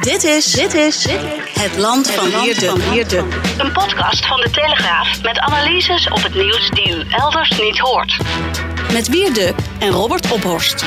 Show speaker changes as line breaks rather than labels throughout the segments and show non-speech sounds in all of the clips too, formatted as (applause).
Dit is, dit is het land van Wierde.
Een podcast van de Telegraaf met analyses op het nieuws die u elders niet hoort.
Met Wierde en Robert Ophorst.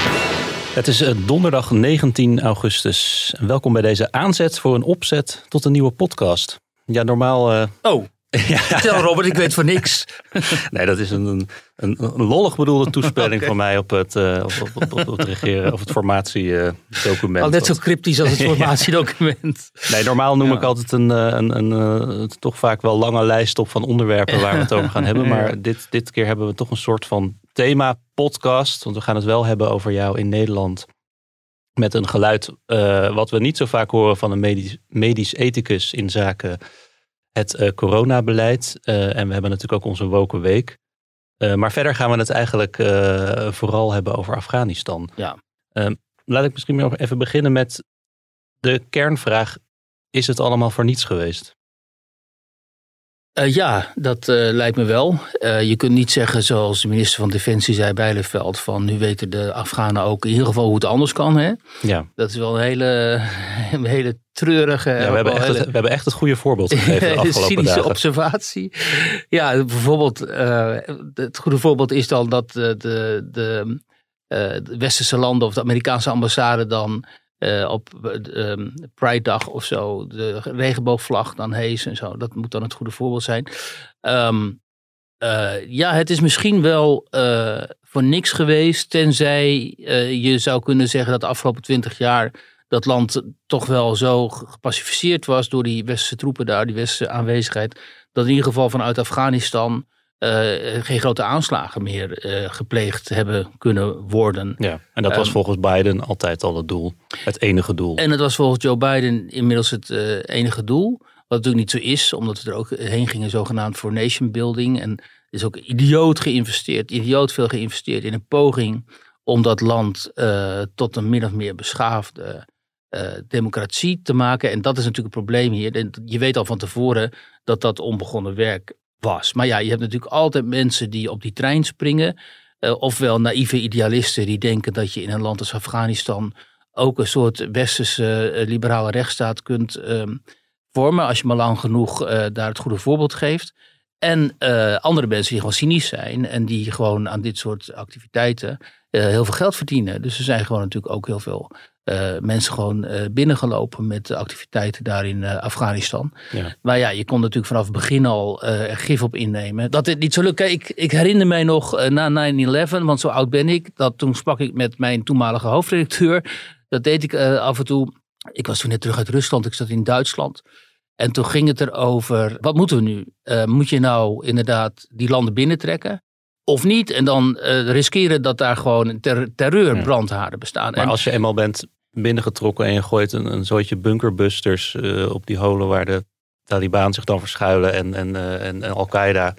Het is eh, donderdag 19 augustus. Welkom bij deze aanzet voor een opzet tot een nieuwe podcast. Ja, normaal. Uh...
Oh, (laughs) Vertel Robert, ik weet voor niks. (laughs)
nee, dat is een, een, een lollig bedoelde toespeling (laughs) okay. van mij op het, uh, op, op, op, het regeren, of het formatiedocument.
Al net zo cryptisch als het formatiedocument.
nee, normaal noem ja. ik altijd een, een, een, een, toch vaak wel lange lijst op van onderwerpen waar we het over gaan hebben. Maar dit, dit keer hebben we toch een soort van thema-podcast. Want we gaan het wel hebben over jou in Nederland. Met een geluid uh, wat we niet zo vaak horen van een medisch, medisch ethicus in zaken het uh, coronabeleid. Uh, en we hebben natuurlijk ook onze woken week. Uh, maar verder gaan we het eigenlijk vooral hebben over Afghanistan.
Ja.
Ehm, laat ik misschien nog even beginnen met de kernvraag. Is het allemaal voor niets geweest?
Uh, ja, dat uh, lijkt me wel. Uh, je kunt niet zeggen, zoals de minister van Defensie zei Bijleveld, van nu weten de Afghanen ook in ieder geval hoe het anders kan. Hè?
Ja.
Dat is wel een hele, een hele treurige...
Ja, we, hebben echt hele... het, we hebben echt het goede voorbeeld gegeven de (laughs) afgelopen
cynische
dagen.
observatie. Ja, bijvoorbeeld, het goede voorbeeld is dan dat de, de, de, de westerse landen of de Amerikaanse ambassade dan uh, op uh, Pride Dag of zo de regenboogvlag dan hees en zo. Dat moet dan het goede voorbeeld zijn. Um, uh, ja, het is misschien wel voor niks geweest, tenzij je zou kunnen zeggen dat de afgelopen twintig jaar dat land toch wel zo gepacificeerd was door die westerse troepen daar, die westerse aanwezigheid, dat in ieder geval vanuit Afghanistan uh, geen grote aanslagen meer uh, gepleegd hebben kunnen worden.
Ja, en dat was um, volgens Biden altijd al het doel, het enige doel.
En het was volgens Joe Biden inmiddels het uh, enige doel. Wat natuurlijk niet zo is, omdat we er ook heen gingen zogenaamd voor nation building. En er is ook idioot geïnvesteerd, idioot veel geïnvesteerd in een poging om dat land tot een min of meer beschaafde democratie te maken. En dat is natuurlijk het probleem hier. Je weet al van tevoren dat dat onbegonnen werk was. Maar ja, je hebt natuurlijk altijd mensen die op die trein springen. Uh, ofwel naïeve idealisten die denken dat je in een land als Afghanistan ook een soort westerse uh, liberale rechtsstaat kunt uh, vormen. Als je maar lang genoeg eh, daar het goede voorbeeld geeft. En andere mensen die gewoon cynisch zijn en die gewoon aan dit soort activiteiten heel veel geld verdienen. Dus er zijn gewoon natuurlijk ook heel veel uh, mensen gewoon uh, binnengelopen met activiteiten daar in uh, Afghanistan.
Ja.
Maar ja, je kon natuurlijk vanaf het begin al gif op innemen. Dat dit niet zo lukt. Ik, ik herinner mij nog na 9-11, want zo oud ben ik, dat toen sprak ik met mijn toenmalige hoofdredacteur. Dat deed ik af en toe. Ik was toen net terug uit Rusland, ik zat in Duitsland. En toen ging het erover, wat moeten we nu? moet je nou inderdaad die landen binnentrekken? Of niet? En dan riskeren dat daar gewoon ter terreurbrandhaarden bestaan.
Maar
en,
als je eenmaal bent binnengetrokken en je gooit een, een soortje bunkerbusters uh, op die holen waar de Taliban zich dan verschuilen en, en, uh, en, en Al-Qaeda.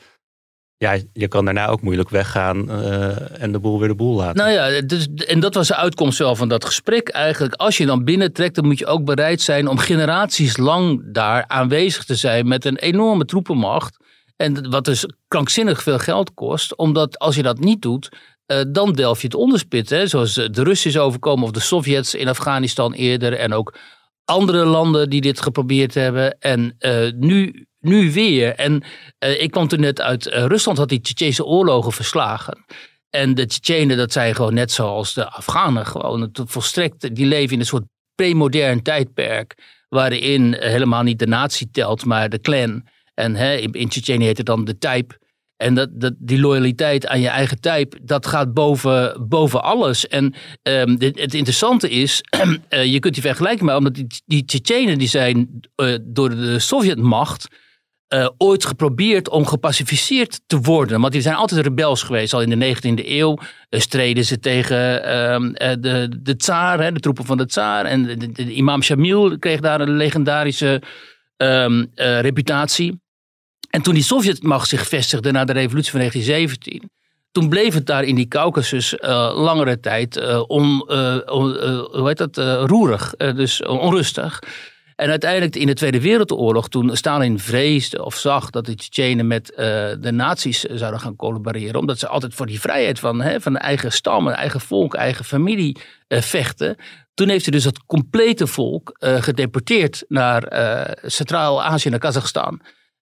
Ja, je kan daarna ook moeilijk weggaan uh, en de boel weer de boel laten.
Nou ja, dus, en dat was de uitkomst wel van dat gesprek eigenlijk. Als je dan binnentrekt, dan moet je ook bereid zijn om generaties lang daar aanwezig te zijn met een enorme troepenmacht. En wat dus krankzinnig veel geld kost, omdat als je dat niet doet, uh, dan delf je het onderspit. Hè? Zoals de Russen overkomen of de Sovjets in Afghanistan eerder. En ook andere landen die dit geprobeerd hebben. En uh, nu, nu weer. En ik kwam toen net uit Rusland, had die Tsjetsjeense oorlogen verslagen. En de Tsjetsjenen, dat zijn gewoon net zoals de Afghanen. Gewoon het volstrekt, die leven in een soort premodern tijdperk. Waarin helemaal niet de natie telt, maar de clan. En hè, in, Tsjetsjenië heet het dan de type. En dat, dat, die loyaliteit aan je eigen type, dat gaat boven, boven alles. En dit, het interessante is, uh, (clears throat) je kunt die vergelijken maar omdat die, die Tsjetsjenen die zijn uh, door de Sovjetmacht uh, ooit geprobeerd om gepacificeerd te worden. Want die zijn altijd rebels geweest. Al in de 19e eeuw streden ze tegen de, de tsaar, hè, de troepen van de tsaar. En de, imam Shamil kreeg daar een legendarische um, reputatie. En toen die Sovjetmacht zich vestigde na de revolutie van 1917, toen bleef het daar in die Caucasus uh, langere tijd uh, on, on, hoe heet dat, roerig, dus onrustig. En uiteindelijk in de Tweede Wereldoorlog, toen Stalin vreesde of zag dat de Tsjetsjenen met de nazi's zouden gaan collaboreren, omdat ze altijd voor die vrijheid van, hè, van de eigen stam, eigen volk, eigen familie vechten. Toen heeft hij dus het complete volk gedeporteerd naar Centraal-Azië, naar Kazachstan.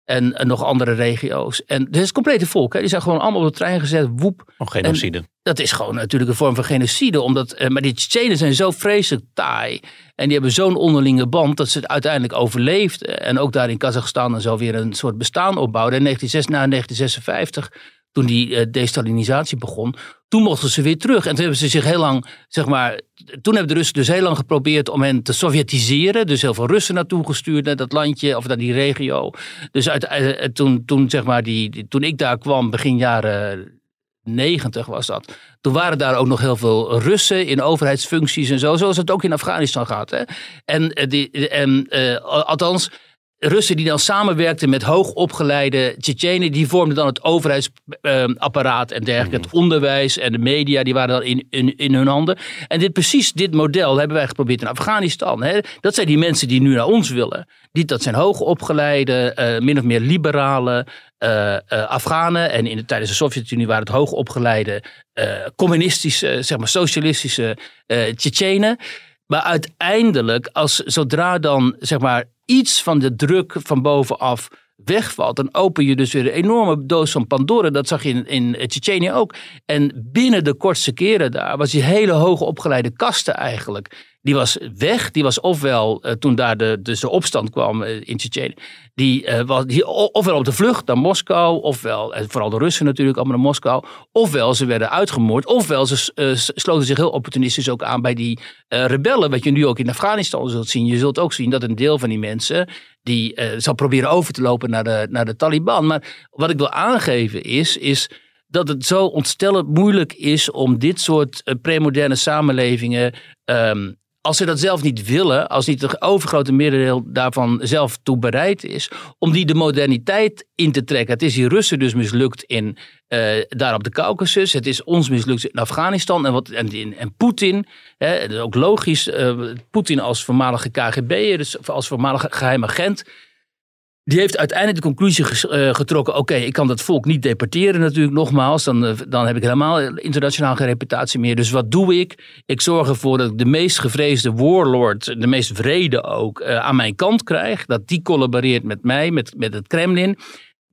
En, en, nog andere regio's. En dit is het complete volk. Hè. Die zijn gewoon allemaal op de trein gezet. Woep.
Nog genocide. En
dat is gewoon natuurlijk een vorm van genocide. Omdat, eh, maar die Tsjetsjenen zijn zo vreselijk taai. En die hebben zo'n onderlinge band dat ze het uiteindelijk overleefden. En ook daar in Kazachstan en zo weer een soort bestaan opbouwden. In 1956, na 1956 toen die uh, destalinisatie begon, toen mochten ze weer terug. En toen hebben ze zich heel lang, zeg maar, toen hebben de Russen dus heel lang geprobeerd om hen te Sovjetiseren. Dus heel veel Russen naartoe gestuurd naar dat landje of naar die regio. Dus uit, uh, toen, toen, zeg maar, die, toen ik daar kwam, begin jaren 90 was dat. Toen waren daar ook nog heel veel Russen in overheidsfuncties en zo. Zoals het ook in Afghanistan gaat. Hè? En, die, en althans, Russen die dan samenwerkten met hoogopgeleide Tsjetsjenen, die vormden dan het overheidsapparaat en dergelijke. Het onderwijs en de media, die waren dan in, in, in hun handen. En dit, precies dit model hebben wij geprobeerd in Afghanistan. Hè. Dat zijn die mensen die nu naar ons willen. Die, dat zijn hoogopgeleide, uh, min of meer liberale uh, uh, Afghanen. En in de, tijdens de Sovjet-Unie waren het hoogopgeleide, communistische, zeg maar socialistische Tsjetsjenen. Maar uiteindelijk, als, zodra dan zeg maar iets van de druk van bovenaf wegvalt, dan open je dus weer een enorme doos van Pandora. Dat zag je in, in Tsjetsjenië ook. En binnen de kortste keren daar was die hele hoge opgeleide kasten eigenlijk die was weg. Die was ofwel, uh, toen daar de, dus de opstand kwam uh, in Tsjetsjenië, die, uh, was die, ofwel op de vlucht naar Moskou, ofwel, vooral de Russen natuurlijk, allemaal naar Moskou, ofwel ze werden uitgemoord, ofwel ze sloten zich heel opportunistisch ook aan bij die rebellen, wat je nu ook in Afghanistan zult zien. Je zult ook zien dat een deel van die mensen, die zal proberen over te lopen naar de, naar de Taliban. Maar wat ik wil aangeven is, is dat het zo ontstellend moeilijk is om dit soort premoderne samenlevingen um, als ze dat zelf niet willen, als niet het overgrote merendeel daarvan zelf toe bereid is, om die de moderniteit in te trekken. Het is die Russen dus mislukt in, uh, daar op de Caucasus. Het is ons mislukt in Afghanistan. En, wat, en, en Poetin, hè, ook logisch, uh, Poetin als voormalige KGB'er, dus als voormalige geheim agent, die heeft uiteindelijk de conclusie eh, getrokken: oké, ik kan dat volk niet deporteren, natuurlijk, nogmaals. Dan, eh, dan heb ik helemaal internationaal geen reputatie meer. Dus wat doe ik? Ik zorg ervoor dat ik de meest gevreesde warlord, de meest vrede ook, uh, aan mijn kant krijg. Dat die collaboreert met mij, met, met het Kremlin.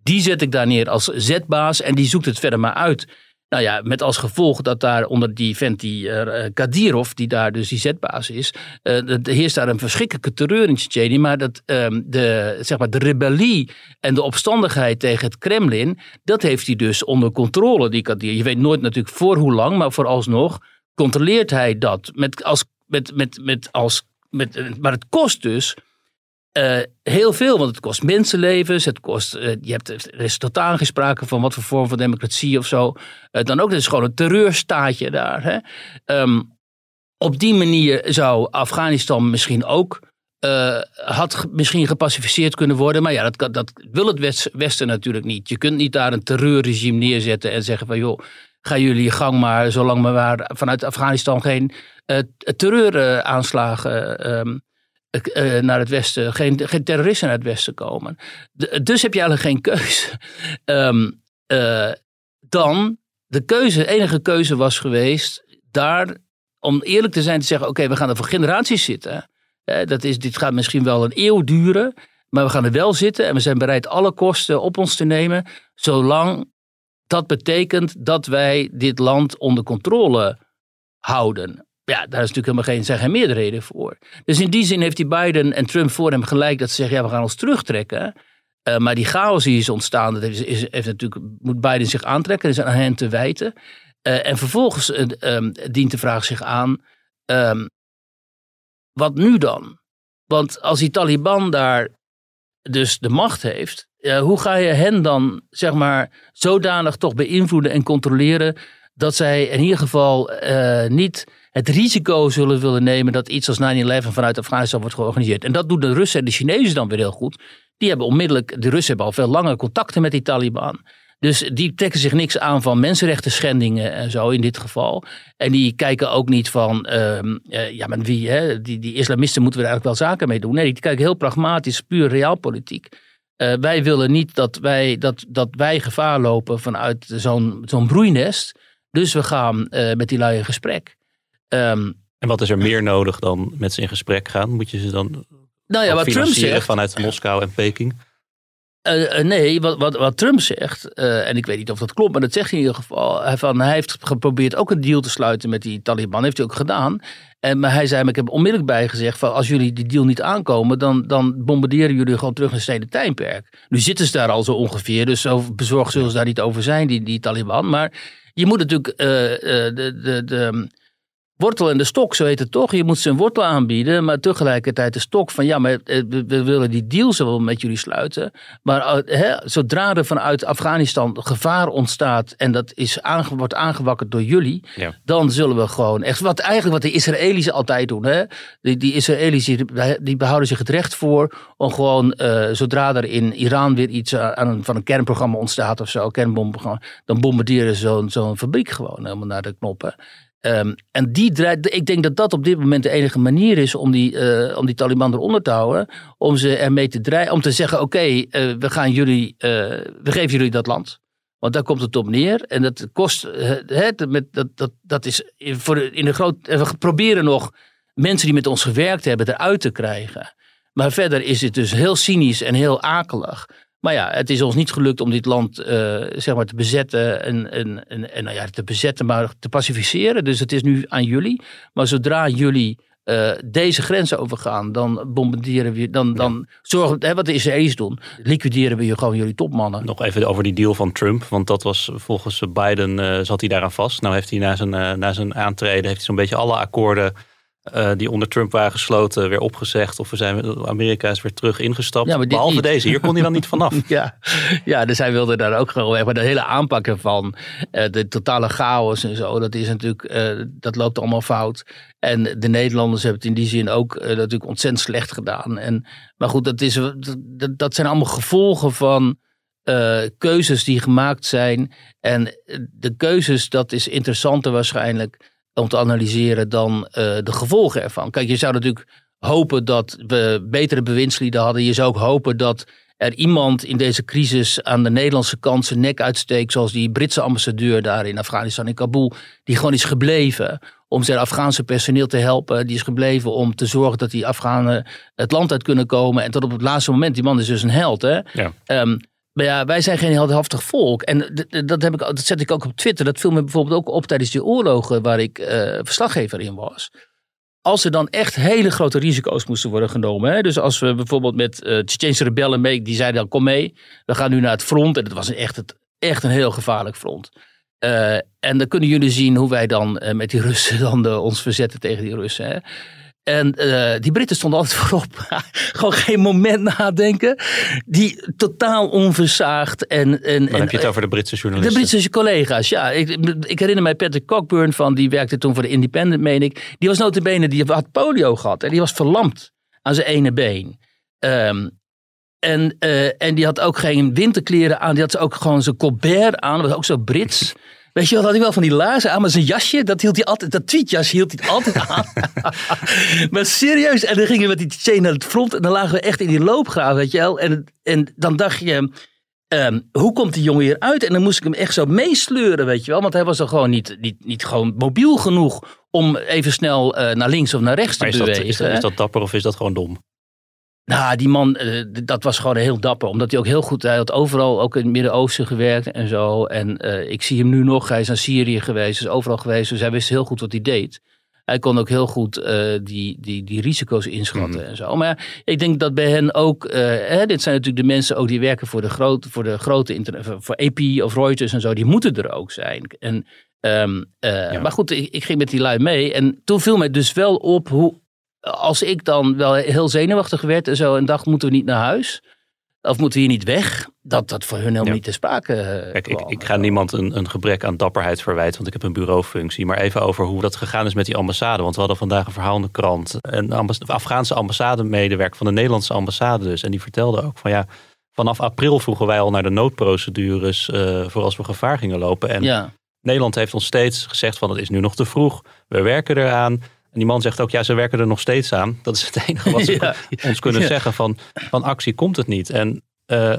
Die zet ik daar neer als zetbaas en die zoekt het verder maar uit. Nou ja, met als gevolg dat daar onder die vent, die uh, Kadirov, die daar dus die zetbaas is, er heerst daar een verschrikkelijke terreur in Tsjetsjenië. Maar dat, um, de, zeg maar de rebellie en de opstandigheid tegen het Kremlin, dat heeft hij dus onder controle, die Kadir. Je weet nooit natuurlijk voor hoe lang, maar vooralsnog controleert hij dat. Met, als, met, met, met, als, met, maar het kost dus uh, heel veel, want het kost mensenlevens. Het kost, uh, je hebt, er is totaal geen sprake van wat voor vorm van democratie of zo. Dan ook, het is gewoon een terreurstaatje daar. Hè? Um, op die manier zou Afghanistan misschien ook. had misschien gepacificeerd kunnen worden. Maar ja, dat, dat wil het Westen natuurlijk niet. Je kunt niet daar een terreurregime neerzetten en zeggen van joh, ga jullie gang maar, zolang maar vanuit Afghanistan geen terreuraanslagen um, uh, naar het westen, geen, geen terroristen naar het westen komen. dus heb je eigenlijk geen keuze. (laughs) Um, uh, dan, de keuze, enige keuze was geweest, daar, om eerlijk te zijn, te zeggen: oké, we gaan er voor generaties zitten. Dat is, dit gaat misschien wel een eeuw duren, maar we gaan er wel zitten en we zijn bereid alle kosten op ons te nemen, zolang dat betekent dat wij dit land onder controle houden. Ja, daar is natuurlijk helemaal geen, zijn geen meerderheden voor. Dus in die zin heeft die Biden en Trump voor hem gelijk dat ze zeggen, ja, we gaan ons terugtrekken. Uh, maar die chaos die is ontstaan, dat heeft natuurlijk, moet Biden zich aantrekken, is aan hen te wijten. Uh, en vervolgens uh, um, dient de vraag zich aan, um, wat nu dan? Want als die Taliban daar dus de macht heeft, hoe ga je hen dan, zeg maar, zodanig toch beïnvloeden en controleren dat zij in ieder geval niet het risico zullen willen nemen dat iets als 9-11 vanuit Afghanistan wordt georganiseerd. En dat doen de Russen en de Chinezen dan weer heel goed. Die hebben onmiddellijk, de Russen hebben al veel langer contacten met die Taliban. Dus die trekken zich niks aan van mensenrechten schendingen en zo in dit geval. En die kijken ook niet van, ehm, eh, ja, maar wie, hè, die, die islamisten moeten we er eigenlijk wel zaken mee doen. Nee, die kijken heel pragmatisch, puur realpolitiek. Eh, wij willen niet dat wij, dat, dat wij gevaar lopen vanuit zo'n zo'n broeinest. Dus we gaan eh, met die lui in gesprek. Ehm,
En wat is er meer nodig dan met ze in gesprek gaan? Moet je ze dan
nou ja, wat Trump zegt.
vanuit Moskou en Peking?
Eh, eh, nee, wat, wat, wat Trump zegt, en ik weet niet of dat klopt, maar dat zegt hij in ieder geval. Hij, van, hij heeft geprobeerd ook een deal te sluiten met die Taliban, heeft hij ook gedaan. En, maar hij zei, maar ik heb onmiddellijk bij gezegd van als jullie die deal niet aankomen, dan, dan bombarderen jullie gewoon terug een steden tijdperk. Nu zitten ze daar al zo ongeveer, dus zo bezorgd zullen ze daar niet over zijn, die, die Taliban. Maar je moet natuurlijk eh, eh, de, de, de wortel en de stok, zo heet het toch. Je moet ze een wortel aanbieden, maar tegelijkertijd de stok van ja, maar eh, we, willen die deal wel met jullie sluiten. Maar eh, zodra er vanuit Afghanistan gevaar ontstaat en dat is aange, wordt aangewakkerd door jullie,
Ja.
dan zullen we gewoon echt, wat eigenlijk wat de Israëli's altijd doen. Hè? Die, die Israëli's die, behouden zich het recht voor om gewoon, eh, zodra er in Iran weer iets aan een, van een kernprogramma ontstaat of zo, kernbomprogramma, dan bombarderen ze zo'n zo'n fabriek gewoon helemaal naar de knoppen. Ehm, en die draait, ik denk dat dat op dit moment de enige manier is om die, eh, om die Taliban eronder te houden. Om ze ermee te dreigen. Om te zeggen: oké, eh, we gaan jullie, eh, we geven jullie dat land. Want daar komt het op neer. En dat kost, hè, dat, dat, dat, dat is voor in de groot. We proberen nog mensen die met ons gewerkt hebben eruit te krijgen. Maar verder is het dus heel cynisch en heel akelig. Maar ja, het is ons niet gelukt om dit land eh, zeg maar te bezetten en, en, en, en nou ja, te bezetten, maar te pacificeren. Dus het is nu aan jullie. Maar zodra jullie eh, deze grens overgaan, dan bombarderen we, dan, dan zorgen hè, wat de Israëli's doen, liquideren we je gewoon jullie topmannen.
Nog even over die deal van Trump. Want dat was volgens Biden, eh, zat hij daaraan vast. Nou heeft hij na zijn, na zijn aantreden heeft hij zo'n beetje alle akkoorden eh, die onder Trump waren gesloten weer opgezegd. Of we zijn, Amerika is weer terug ingestapt.
Ja,
Behalve
niet.
deze, hier kon hij dan niet (laughs) vanaf.
Ja, ja, dus hij wilde daar ook gewoon weg. Maar de hele aanpak ervan, eh, de totale chaos en zo, dat is natuurlijk, eh, dat loopt allemaal fout. En de Nederlanders hebben het in die zin ook natuurlijk ontzettend slecht gedaan. En, maar goed, dat, is, dat, dat zijn allemaal gevolgen van keuzes die gemaakt zijn. En de keuzes, dat is interessanter waarschijnlijk om te analyseren dan eh, de gevolgen ervan. Kijk, je zou natuurlijk hopen dat we betere bewindslieden hadden. Je zou ook hopen dat er iemand in deze crisis aan de Nederlandse kant zijn nek uitsteekt, zoals die Britse ambassadeur daar in Afghanistan, in Kabul, die gewoon is gebleven om zijn Afghaanse personeel te helpen. Die is gebleven om te zorgen dat die Afghanen het land uit kunnen komen. En tot op het laatste moment, die man is dus een held. Hè?
Ja.
Ehm, maar ja, wij zijn geen heldhaftig volk. En dat, heb ik, dat zet ik ook op Twitter. Dat viel me bijvoorbeeld ook op tijdens die oorlogen waar ik eh, verslaggever in was. Als er dan echt hele grote risico's moesten worden genomen. Hè? Dus als we bijvoorbeeld met Tsjetsjense rebellen mee, die zeiden dan kom mee. We gaan nu naar het front. En dat was echt, het, echt een heel gevaarlijk front. Eh, en dan kunnen jullie zien hoe wij dan met die Russen (laughs) dan ons verzetten tegen die Russen. Hè? En eh, die Britten stonden altijd (laughs) voorop. Gewoon geen moment nadenken. Die totaal onversaagd. En, en,
Dan
en,
heb je het over de Britse
de
journalisten.
Britse collega's, ja. Ik, ik herinner mij Patrick Cockburn van, die werkte toen voor de Independent, meen ik. Die was notabene, die had polio gehad. En die was verlamd aan zijn ene been. Ehm, en, eh, en die had ook geen winterkleren aan. Die had ook gewoon zijn colbert aan. Dat was ook zo Brits. (laughs) Weet je wel, had hij wel van die laarzen aan, maar zijn jasje, dat hield hij altijd, dat tweetjas hield hij altijd aan. (laughs) maar serieus, en dan gingen we met die chain naar het front en dan lagen we echt in die loopgraaf, weet je wel. En, en dan dacht je, ehm, hoe komt die jongen hier uit? En dan moest ik hem echt zo meesleuren, weet je wel. Want hij was dan gewoon niet, niet, niet gewoon mobiel genoeg om even snel eh, naar links of naar rechts te
is dat,
bewegen.
is, dat,
hè.
is dat dapper of is dat gewoon dom?
Nou, die man, eh, dat was gewoon heel dapper. Omdat hij ook heel goed, hij had overal ook in het Midden-Oosten gewerkt en zo. En eh, ik zie hem nu nog, hij is naar Syrië geweest, is overal geweest. Dus hij wist heel goed wat hij deed. Hij kon ook heel goed eh, die, die, die risico's inschatten en zo. Maar ja, ik denk dat bij hen ook, hè, dit zijn natuurlijk de mensen ook die werken voor de grote, voor de grote internet, voor- AP of Reuters en zo. Die moeten er ook zijn. En, ehm, eh,
Ja.
Maar goed, ik, ik ging met die lui mee. En toen viel mij dus wel op hoe, als ik dan wel heel zenuwachtig werd en zo en dacht, moeten we niet naar huis? Of moeten we hier niet weg? Dat dat voor hun helemaal
Ja.
niet te sprake eh,
Kijk, ik,
kwam.
ik ga niemand een, een gebrek aan dapperheid verwijten, want ik heb een bureaufunctie. Maar even over hoe dat gegaan is met die ambassade. Want we hadden vandaag een verhaal in de krant. Een ambas- Afghaanse ambassademedewerker van de Nederlandse ambassade dus. En die vertelde ook van ja, vanaf april vroegen wij al naar de noodprocedures uh, voor als we gevaar gingen lopen. En
Ja,
Nederland heeft ons steeds gezegd van het is nu nog te vroeg. We werken eraan. En die man zegt ook, ja, ze werken er nog steeds aan. Dat is het enige wat ze (laughs)
Ja.
ons kunnen
Ja.
zeggen van, van actie komt het niet. En eh,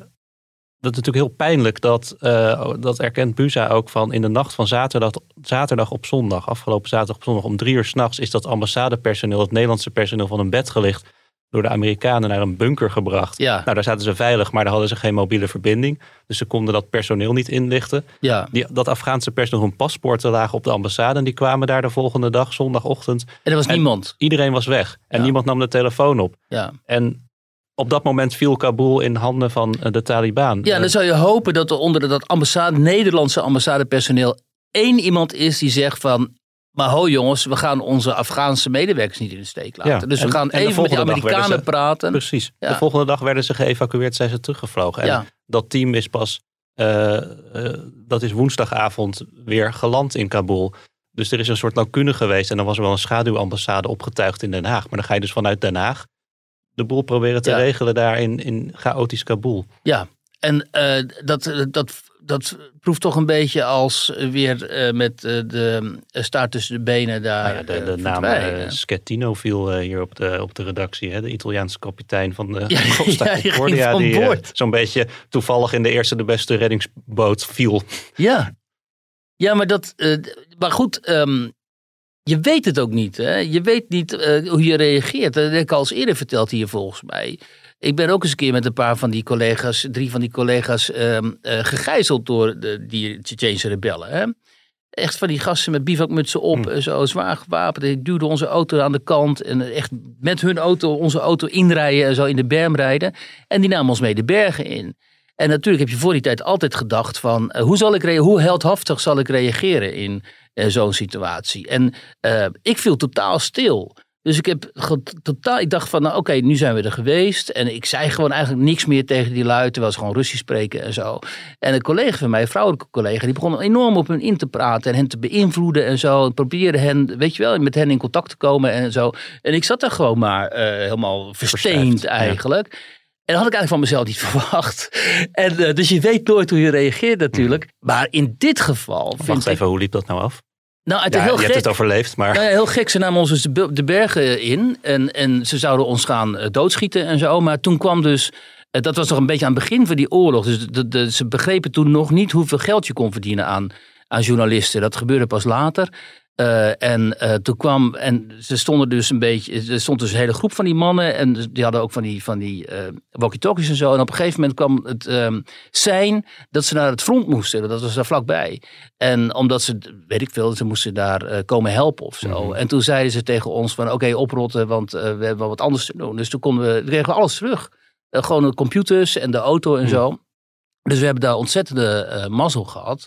dat is natuurlijk heel pijnlijk. Dat, eh, dat erkent Buza ook van in de nacht van zaterdag, zaterdag op zondag. Afgelopen zaterdag op zondag om drie uur s'nachts is dat ambassadepersoneel, het Nederlandse personeel van een bed gelicht. Door de Amerikanen naar een bunker gebracht.
ja,
Nou, daar zaten ze veilig, maar daar hadden ze geen mobiele verbinding. Dus ze konden dat personeel niet inlichten.
ja.
Die, dat Afghaanse personeel hun paspoorten lagen op de ambassade. En die kwamen daar de volgende dag, zondagochtend.
En er was
En-
niemand.
Iedereen was weg. En
Ja.
niemand nam de telefoon op.
Ja.
En op dat moment viel Kabul in handen van eh, de Taliban.
Ja,
Eh,
dan zou je hopen dat er onder dat ambassade, Nederlandse ambassadepersoneel één iemand is die zegt van. Maar ho jongens, we gaan onze Afghaanse medewerkers niet in de steek laten.
Ja,
Dus we
en-
gaan
en de
even met
werden
Amerikanen
ze-
praten.
Precies.
Ja.
De volgende dag werden ze geëvacueerd, zijn ze teruggevlogen. En
Ja.
dat team is pas, eh, eh, dat is woensdagavond weer geland in Kabul. Dus er is een soort lacune geweest. En dan was er wel een schaduwambassade opgetuigd in Den Haag. Maar dan ga je dus vanuit Den Haag de boel proberen te regelen daar in, in chaotisch Kabul.
Ja, en eh, dat, dat, dat proeft toch een beetje als weer eh, met eh, de eh, staart tussen de benen daar
Nou ja, de, de naam Schettino viel hier op de, op de redactie. Hè? De Italiaanse kapitein van de (laughs)
Ja,
Costa
ja, die
Concordia.
van
die zo'n beetje toevallig in de eerste de beste reddingsboot viel.
Ja, ja maar, dat, maar goed, ehm, je weet het ook niet. Hè? Je weet niet hoe je reageert. Dat heb ik al eens eerder verteld hier volgens mij. Ik ben ook eens een keer met een paar van die collega's, drie van die collega's, ehm, eh, gegijzeld door de, die Tsjetsjeense rebellen. Hè? Echt van die gasten met bivakmutsen op,
Hm.
en zo zwaar gewapend. Die duwden onze auto aan de kant en echt met hun auto onze auto inrijden en zo in de berm rijden. En die namen ons mee de bergen in. En natuurlijk heb je voor die tijd altijd gedacht van eh, hoe, zal ik hoe heldhaftig zal ik reageren in eh, zo'n situatie. En eh, ik viel totaal stil. Dus ik heb totaal, ik dacht van nou oké, nu zijn we er geweest. En ik zei gewoon eigenlijk niks meer tegen die lui, terwijl ze gewoon Russisch spreken en zo. En een collega van mij, een vrouwelijke collega, die begon enorm op hen in te praten en hen te beïnvloeden en zo. En probeerde hen, weet je wel, met hen in contact te komen en zo. En ik zat daar gewoon maar eh, helemaal versteend
ja.
eigenlijk. En dat had ik eigenlijk van mezelf niet (laughs) verwacht. En, eh, dus je weet nooit hoe je reageert natuurlijk. Maar in dit geval vind
Wacht
ik...
even, hoe liep dat nou af?
Nou, het
Ja,
is
je
heel
hebt
gek.
het overleefd, maar
Nou ja, heel gek. Ze namen ons dus de be- de bergen in. En, en ze zouden ons gaan eh, doodschieten en zo. Maar toen kwam dus... eh, Dat was nog een beetje aan het begin van die oorlog. Dus de, de, ze begrepen toen nog niet hoeveel geld je kon verdienen aan, aan journalisten. Dat gebeurde pas later. Eh, en eh, toen kwam, en ze stonden dus een beetje, er stond dus een hele groep van die mannen en die hadden ook van die, van die eh walkie-talkies en zo. En op een gegeven moment kwam het ehm zijn dat ze naar het front moesten, dat was daar vlakbij. En omdat ze, weet ik veel, ze moesten daar komen helpen of zo.
Mhm.
En toen zeiden ze tegen ons van oké, oprotten, want we hebben wel wat anders te doen. Dus toen konden we, kregen we alles terug. Gewoon de computers en de auto en
Mhm.
zo. Dus we hebben daar ontzettende mazzel gehad.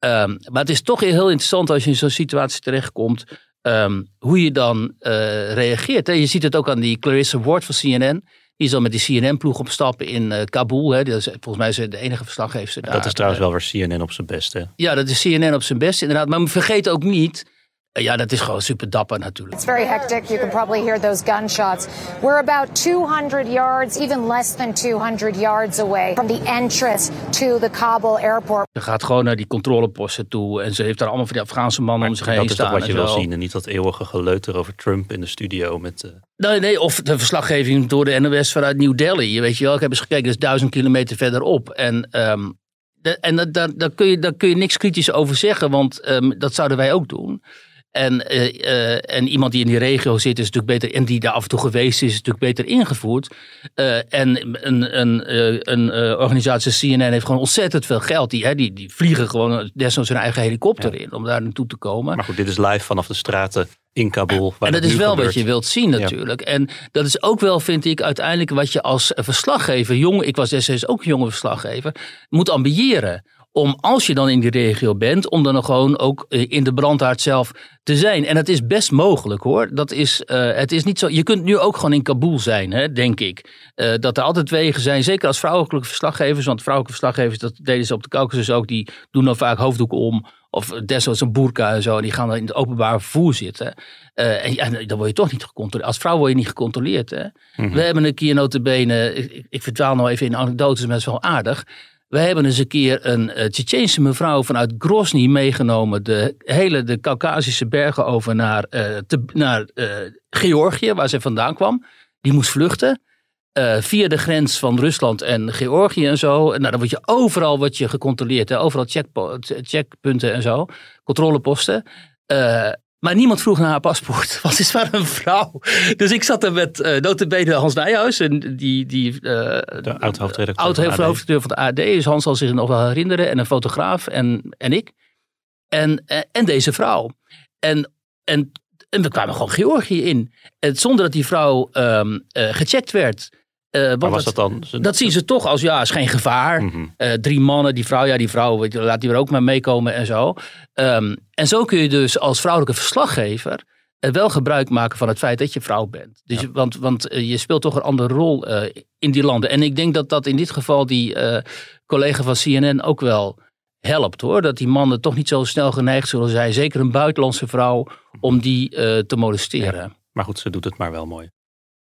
Ehm, maar het is toch heel interessant als je in zo'n situatie terechtkomt. ehm, hoe je dan eh, reageert. Hè. Je ziet het ook aan die Clarissa Ward van CNN. Die is dan met die CNN-ploeg op stappen in eh, Kabul. Hè. Dat is, volgens mij is ze de enige verslaggever daar.
dat is trouwens
Eh,
wel weer CNN op zijn best. Hè?
Ja, dat is CNN op zijn best inderdaad. Maar vergeet ook niet. Eh, ja, dat is gewoon super dapper natuurlijk.
It's very hectic. You can probably hear those gunshots. We're about 200 yards, even less than 200 yards away from the entrance to the Kabul airport.
Ze gaat gewoon naar die controleposten toe. En ze heeft daar allemaal van die Afghaanse mannen om zich heen
dat is toch
staan.
wat je wil zien. En niet dat eeuwige geleuter over Trump in de studio. Met, eh,
Nee, nee, of de verslaggeving door de NOS vanuit New Delhi. Weet je wel, ik heb eens gekeken, dat is duizend kilometer verderop. En, ehm, de- en daar, kun je, daar kun je niks kritisch over zeggen, want ehm, dat zouden wij ook doen. En, eh, eh, en iemand die in die regio zit, is natuurlijk beter. En die daar af en toe geweest is, is natuurlijk beter ingevoerd. Eh, en een, een, een organisatie, CNN, heeft gewoon ontzettend veel geld. Die, hè, die, die vliegen gewoon desnoods hun eigen helikopter in om daar naartoe te komen.
maar goed, dit is live vanaf de straten in Kabul. Waar
En dat is wel
gebeurt.
wat je wilt zien natuurlijk. En dat is ook wel, vind ik, uiteindelijk wat je als verslaggever, jong, ik was destijds ook een jonge verslaggever, moet ambiëren. Om als je dan in die regio bent, om dan gewoon ook eh, in de brandhaard zelf te zijn. En dat is best mogelijk hoor. Dat is, eh, het is niet zo. Je kunt nu ook gewoon in Kabul zijn, hè, denk ik. Eh, dat er altijd wegen zijn, zeker als vrouwelijke verslaggevers. Want vrouwelijke verslaggevers, dat deden ze op de Caucasus ook, die doen dan vaak hoofddoeken om of desnoods een boerka en zo. En die gaan dan in het openbaar vervoer zitten. Uh, en, ja, dan word je toch niet gecontroleerd. Als vrouw word je niet gecontroleerd. Hè?
Mhm.
We hebben een keer notabene, ik, ik, verdwaal nou even in anekdotes, maar het is wel aardig. We hebben eens een keer een Tsjetsjeense mevrouw vanuit Grozny meegenomen. De hele de Caucasische bergen over naar, te, naar uh, Georgië, waar ze vandaan kwam. Die moest vluchten. via de grens van Rusland en Georgië en zo. Nou, dan word je overal wat je gecontroleerd. Hè? Overal checkpunten en zo. Controleposten. Maar niemand vroeg naar haar paspoort, (laughs) want ze is maar een vrouw. Dus ik zat er met uh, notabene Hans Nijhuis, en die, die, uh,
de oud-hoofdredacteur
oud hoofdredacteur van de AD. Dus Hans zal zich nog wel herinneren. En een fotograaf en, en ik. En, en deze vrouw. En, en, en we kwamen gewoon Georgië in. En zonder dat die vrouw um, uh, gecheckt werd.
Uh, maar was dat, dat dan?
Dat zien ze toch als, ja, is geen gevaar. Mm -hmm. uh, drie mannen, die vrouw, ja, die vrouw, laat die er ook maar meekomen en zo. Um, en zo kun je dus als vrouwelijke verslaggever uh, wel gebruik maken van het feit dat je vrouw bent. Dus, ja. Want, want je speelt toch een andere rol in die landen. En ik denk dat dat in dit geval die collega van CNN ook wel helpt hoor. Dat die mannen toch niet zo snel geneigd zullen zijn, zeker een buitenlandse vrouw, om die te molesteren.
Ja. Maar goed, ze doet het maar wel mooi.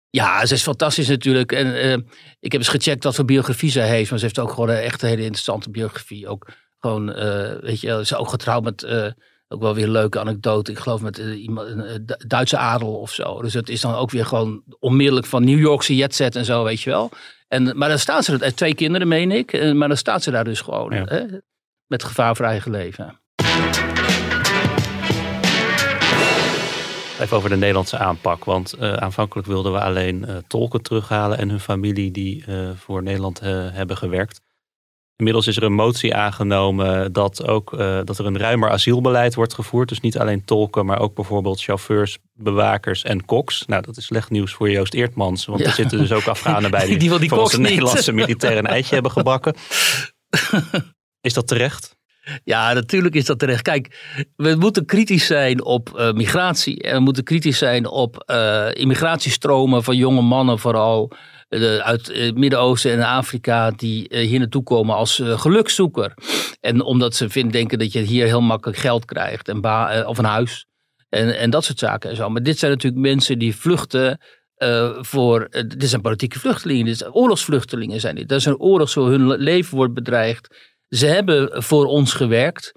Ja, ze is fantastisch natuurlijk. En uh, ik heb eens gecheckt wat voor biografie zij heeft. Maar ze heeft ook gewoon een echt hele interessante biografie. Ook gewoon, uh, weet je, ze is ook getrouwd met, uh, ook wel weer een leuke anekdote. Ik geloof met iemand, een Duitse adel of zo. Dus het is dan ook weer gewoon onmiddellijk van New Yorkse jetset en zo, weet je wel. En, maar dan staat ze, er, twee kinderen meen ik. Maar dan staat ze daar dus gewoon. Ja. Hè, met gevaar voor eigen leven.
Even over de Nederlandse aanpak. Want uh, aanvankelijk wilden we alleen uh, tolken terughalen en hun familie die uh, voor Nederland hebben gewerkt. Inmiddels is er een motie aangenomen dat, ook, dat er een ruimer asielbeleid wordt gevoerd. Dus niet alleen tolken, maar ook bijvoorbeeld chauffeurs, bewakers en koks. Nou, dat is slecht nieuws voor Joost Eertmans. Want ja. er zitten dus ook Afghanen bij (laughs) die,
die, die
volgens de Nederlandse militairen een eitje hebben gebakken. (laughs) Is dat terecht?
Ja, natuurlijk is dat terecht. Kijk, we moeten kritisch zijn op uh, migratie. En we moeten kritisch zijn op uh, immigratiestromen van jonge mannen, vooral uh, uit het Midden-Oosten en Afrika, die hier naartoe komen als gelukszoeker. En omdat ze vinden, denken dat je hier heel makkelijk geld krijgt en of een huis. En, en dat soort zaken en zo. Maar dit zijn natuurlijk mensen die vluchten. voor, dit zijn politieke vluchtelingen, dit zijn oorlogsvluchtelingen zijn dit. Dat is een oorlog, zo hun leven wordt bedreigd. Ze hebben voor ons gewerkt.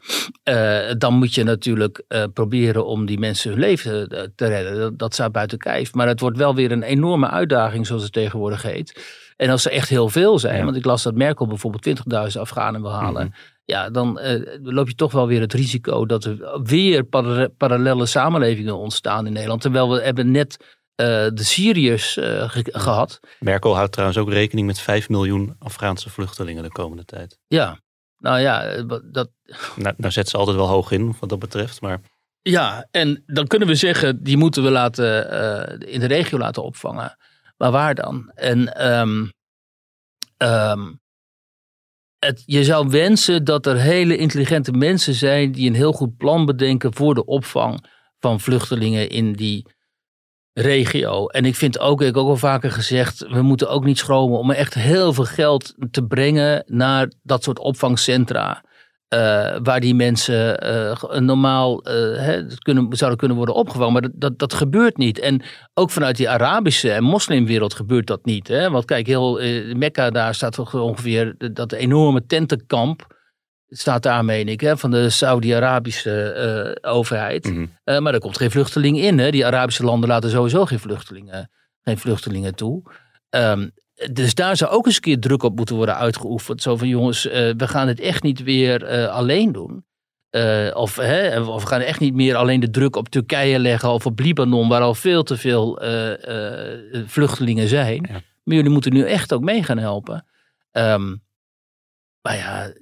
Uh, dan moet je natuurlijk uh, proberen om die mensen hun leven te redden. Dat, dat staat buiten kijf. Maar het wordt wel weer een enorme uitdaging, zoals het tegenwoordig heet. En als er echt heel veel zijn, ja. want ik las dat Merkel bijvoorbeeld 20.000 Afghanen wil halen. Mm -hmm. Ja, dan uh, loop je toch wel weer het risico dat er weer para parallele samenlevingen ontstaan in Nederland. Terwijl we hebben net de Syriërs ge gehad.
Merkel houdt trouwens ook rekening met 5 miljoen Afghaanse vluchtelingen de komende tijd.
Ja, nou ja, dat.
Nou, nou zet ze altijd wel hoog in, wat dat betreft. Maar...
Ja, en dan kunnen we zeggen, die moeten we laten, uh, in de regio laten opvangen. Maar waar dan? En um, um, het, je zou wensen dat er hele intelligente mensen zijn die een heel goed plan bedenken voor de opvang van vluchtelingen in die regio. En ik vind ook, ik heb ook al vaker gezegd, we moeten ook niet schromen om echt heel veel geld te brengen naar dat soort opvangcentra. Uh, waar die mensen uh, normaal uh, hè, kunnen, zouden kunnen worden opgevangen. Maar dat, dat, dat, gebeurt niet. En ook vanuit die Arabische en moslimwereld gebeurt dat niet. Hè? Want kijk, heel Mekka, daar staat toch ongeveer dat enorme tentenkamp staat daar, meen ik, hè, van de Saudi-Arabische uh, overheid. Mm -hmm. uh, maar er komt geen vluchteling in. Hè. Die Arabische landen laten sowieso geen vluchtelingen, geen vluchtelingen toe. Um, dus daar zou ook eens een keer druk op moeten worden uitgeoefend. Zo van jongens, uh, we gaan het echt niet weer alleen doen. of, hè, of we gaan echt niet meer alleen de druk op Turkije leggen of op Libanon, waar al veel te veel vluchtelingen zijn. Ja. Maar jullie moeten nu echt ook mee gaan helpen. Um, maar ja,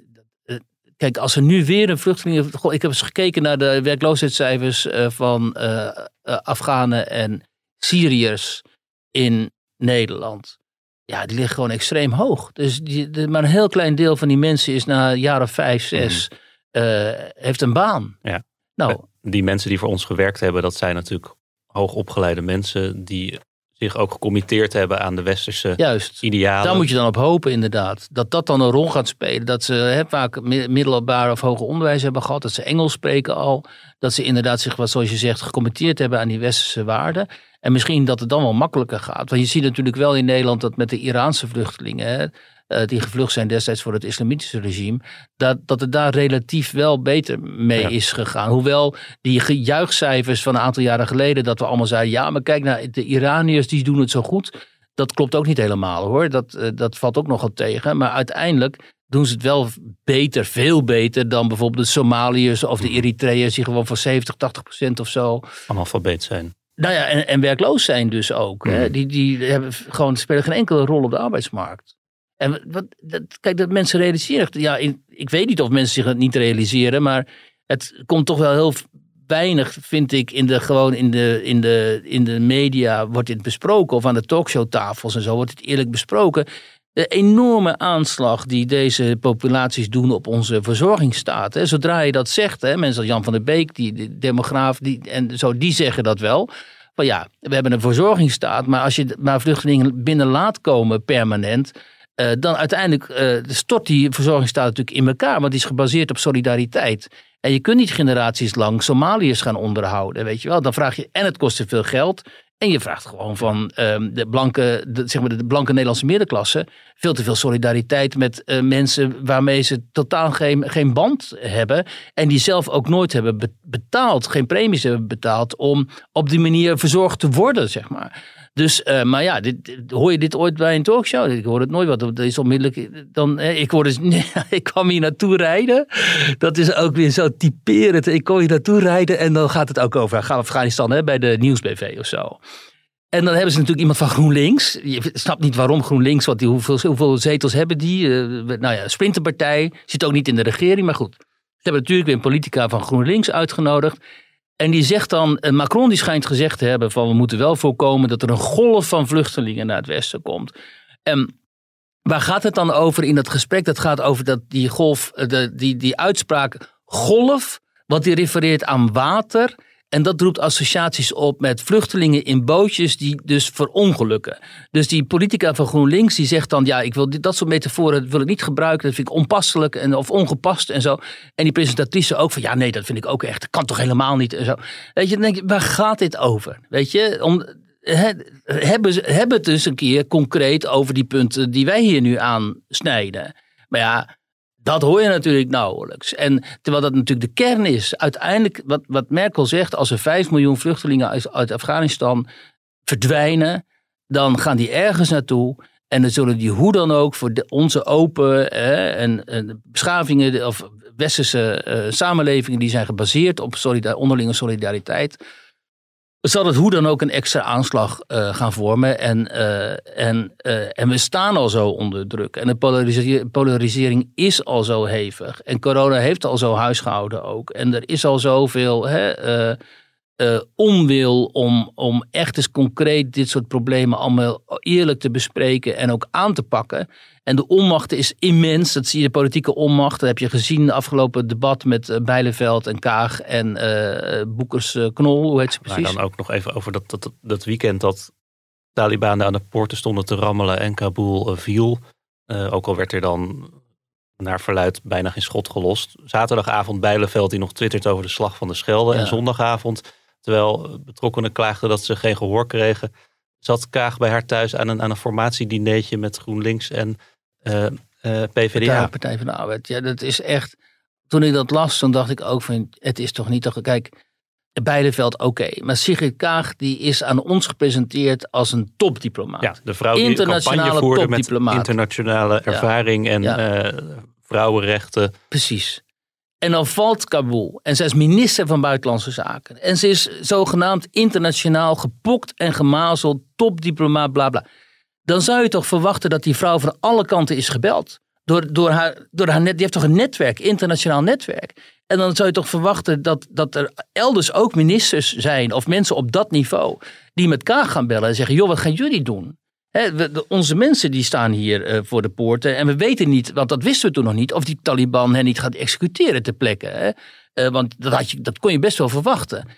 Kijk, als er nu weer een vluchteling. Ik heb eens gekeken naar de werkloosheidscijfers van uh, uh, Afghanen en Syriërs in Nederland. Ja, die liggen gewoon extreem hoog. Dus die, de, maar een heel klein deel van die mensen is na jaren vijf, zes, mm. uh, heeft een baan.
Ja. Nou, die mensen die voor ons gewerkt hebben, dat zijn natuurlijk hoogopgeleide mensen die zich ook gecommitteerd hebben aan de westerse
Juist.
idealen.
Daar moet je dan op hopen, inderdaad. Dat dat dan een rol gaat spelen. Dat ze hè, vaak mi- middelbaar of hoger onderwijs hebben gehad. Dat ze Engels spreken al. Dat ze inderdaad zich, wat zoals je zegt, gecommitteerd hebben aan die westerse waarden. En misschien dat het dan wel makkelijker gaat. Want je ziet natuurlijk wel in Nederland dat met de Iraanse vluchtelingen. Hè, eh, die gevlucht zijn destijds voor het islamitische regime. Dat, dat het daar relatief wel beter mee
Ja.
is gegaan. Hoewel die gejuichcijfers van een aantal jaren geleden. dat we allemaal zeiden. ja, maar kijk naar de Iraniërs, die doen het zo goed. Dat klopt ook niet helemaal hoor. Dat, eh, dat valt ook nogal tegen. Maar uiteindelijk doen ze het wel beter, veel beter dan bijvoorbeeld de Somaliërs of de Eritreërs die gewoon van 70, 80 procent of zo.
analfabeet zijn.
Nou ja, en, en werkloos zijn dus ook. Hè?
Mhm.
Die, die hebben gewoon, spelen geen enkele rol op de arbeidsmarkt. En wat, dat, kijk, dat mensen realiseren. Ja, ik weet niet of mensen zich het niet realiseren, maar het komt toch wel heel weinig, vind ik, in de, gewoon in de, in de, in de media wordt dit besproken. Of aan de talkshowtafels en zo wordt het eerlijk besproken. De enorme aanslag die deze populaties doen op onze verzorgingsstaat. Hè. Zodra je dat zegt, hè, mensen als Jan van der Beek, die, die demograaf, die, en zo, die zeggen dat wel. Van ja, we hebben een verzorgingsstaat, maar als je maar vluchtelingen binnen laat komen permanent, eh, dan uiteindelijk eh, stort die verzorgingsstaat natuurlijk in elkaar, want die is gebaseerd op solidariteit. En je kunt niet generaties lang Somaliërs gaan onderhouden, weet je wel. Dan vraag je, en het kost te veel geld, en je vraagt gewoon van ehm, de, blanke, zeg maar de blanke Nederlandse middenklasse veel te veel solidariteit met eh, mensen waarmee ze totaal geen, geen band hebben. En die zelf ook nooit hebben be- betaald, geen premies hebben betaald om op die manier verzorgd te worden, zeg maar. Dus, eh, maar ja, dit, hoor je dit ooit bij een talkshow? Ik hoor het nooit, want dat is onmiddellijk. Dan, eh, ik, hoor dus, (laughs) ik kwam hier naartoe rijden. Dat is ook weer zo typerend. Ik kom hier naartoe rijden en dan gaat het ook over Afghanistan hè, bij de Nieuwsbv of zo. En dan hebben ze natuurlijk iemand van GroenLinks. Je snapt niet waarom GroenLinks, want die, hoeveel, zetels hebben die? Eh, nou ja, sprinterpartij. Zit ook niet in de regering, maar goed. Ze hebben natuurlijk weer een politica van GroenLinks uitgenodigd. En die zegt dan, eh, Macron die schijnt gezegd te hebben van we moeten wel voorkomen dat er een golf van vluchtelingen naar het westen komt. En waar gaat het dan over in dat gesprek? Dat gaat over dat die golf, eh, de, die, die uitspraak golf, wat die refereert aan water. En dat roept associaties op met vluchtelingen in bootjes die dus verongelukken. Dus die politica van GroenLinks die zegt dan... ja, ik wil dit, dat soort metaforen wil ik niet gebruiken. Dat vind ik onpasselijk en, of ongepast en zo. En die presentatrice ook van... ja, nee, dat vind ik ook echt. Dat kan toch helemaal niet en zo. Weet je, dan denk je, waar gaat dit over? Weet je, om, he, hebben, hebben het dus een keer concreet over die punten... die wij hier nu aansnijden. Maar ja, dat hoor je natuurlijk nauwelijks. En terwijl dat natuurlijk de kern is. Uiteindelijk, wat, wat Merkel zegt, als er 5 miljoen vluchtelingen uit, uit Afghanistan verdwijnen, dan gaan die ergens naartoe. En dan zullen die hoe dan ook voor de, onze open en, en beschavingen of westerse eh, samenlevingen die zijn gebaseerd op solida- onderlinge solidariteit. Zal het hoe dan ook een extra aanslag eh, gaan vormen. En, eh, en, eh, en we staan al zo onder druk. En de polariseer- polarisering is al zo hevig. En corona heeft al zo huisgehouden ook. En er is al zoveel hè, eh, onwil om, om echt eens concreet dit soort problemen allemaal eerlijk te bespreken en ook aan te pakken. En de onmacht is immens. Dat zie je, de politieke onmacht. Dat heb je gezien in het afgelopen debat met eh, Bijleveld en Kaag en eh Boekers eh, Knol. Hoe heet ze
Maar
precies?
dan ook nog even over dat, dat, dat weekend dat Taliban aan de poorten stonden te rammelen en Kabul viel. Ook al werd er dan naar verluid bijna geen schot gelost. Zaterdagavond Bijleveld die nog twittert over de slag van de Schelde.
Ja.
En zondagavond, terwijl betrokkenen klaagden dat ze geen gehoor kregen, zat Kaag bij haar thuis aan een, aan een formatiedineetje met GroenLinks en eh, eh, PvdA.
Partij, Partij van de Arbeid. Ja, dat is echt. Toen ik dat las, toen dacht ik ook van, het is toch niet toch. Kijk, Bijleveld, oké. Maar Sigrid Kaag, die is aan ons gepresenteerd als een topdiplomaat.
Ja, de vrouw die
Internationale
campagne voerde met internationale ervaring en
Ja.
eh, vrouwenrechten.
Precies. En dan valt Kabul. En zij is minister van Buitenlandse Zaken. En ze is zogenaamd internationaal gepokt en gemazeld, topdiplomaat, bla bla. Dan zou je toch verwachten dat die vrouw van alle kanten is gebeld. Door, door, haar, door haar net, die heeft toch een netwerk, internationaal netwerk. En dan zou je toch verwachten dat, dat er elders ook ministers zijn of mensen op dat niveau die met Kaag gaan bellen en zeggen: joh, wat gaan jullie doen? De- onze mensen die staan hier eh, voor de poorten en we weten niet, want dat wisten we toen nog niet, of die Taliban hen niet gaat executeren ter plekke. Eh, want dat, had je, dat kon je best wel verwachten.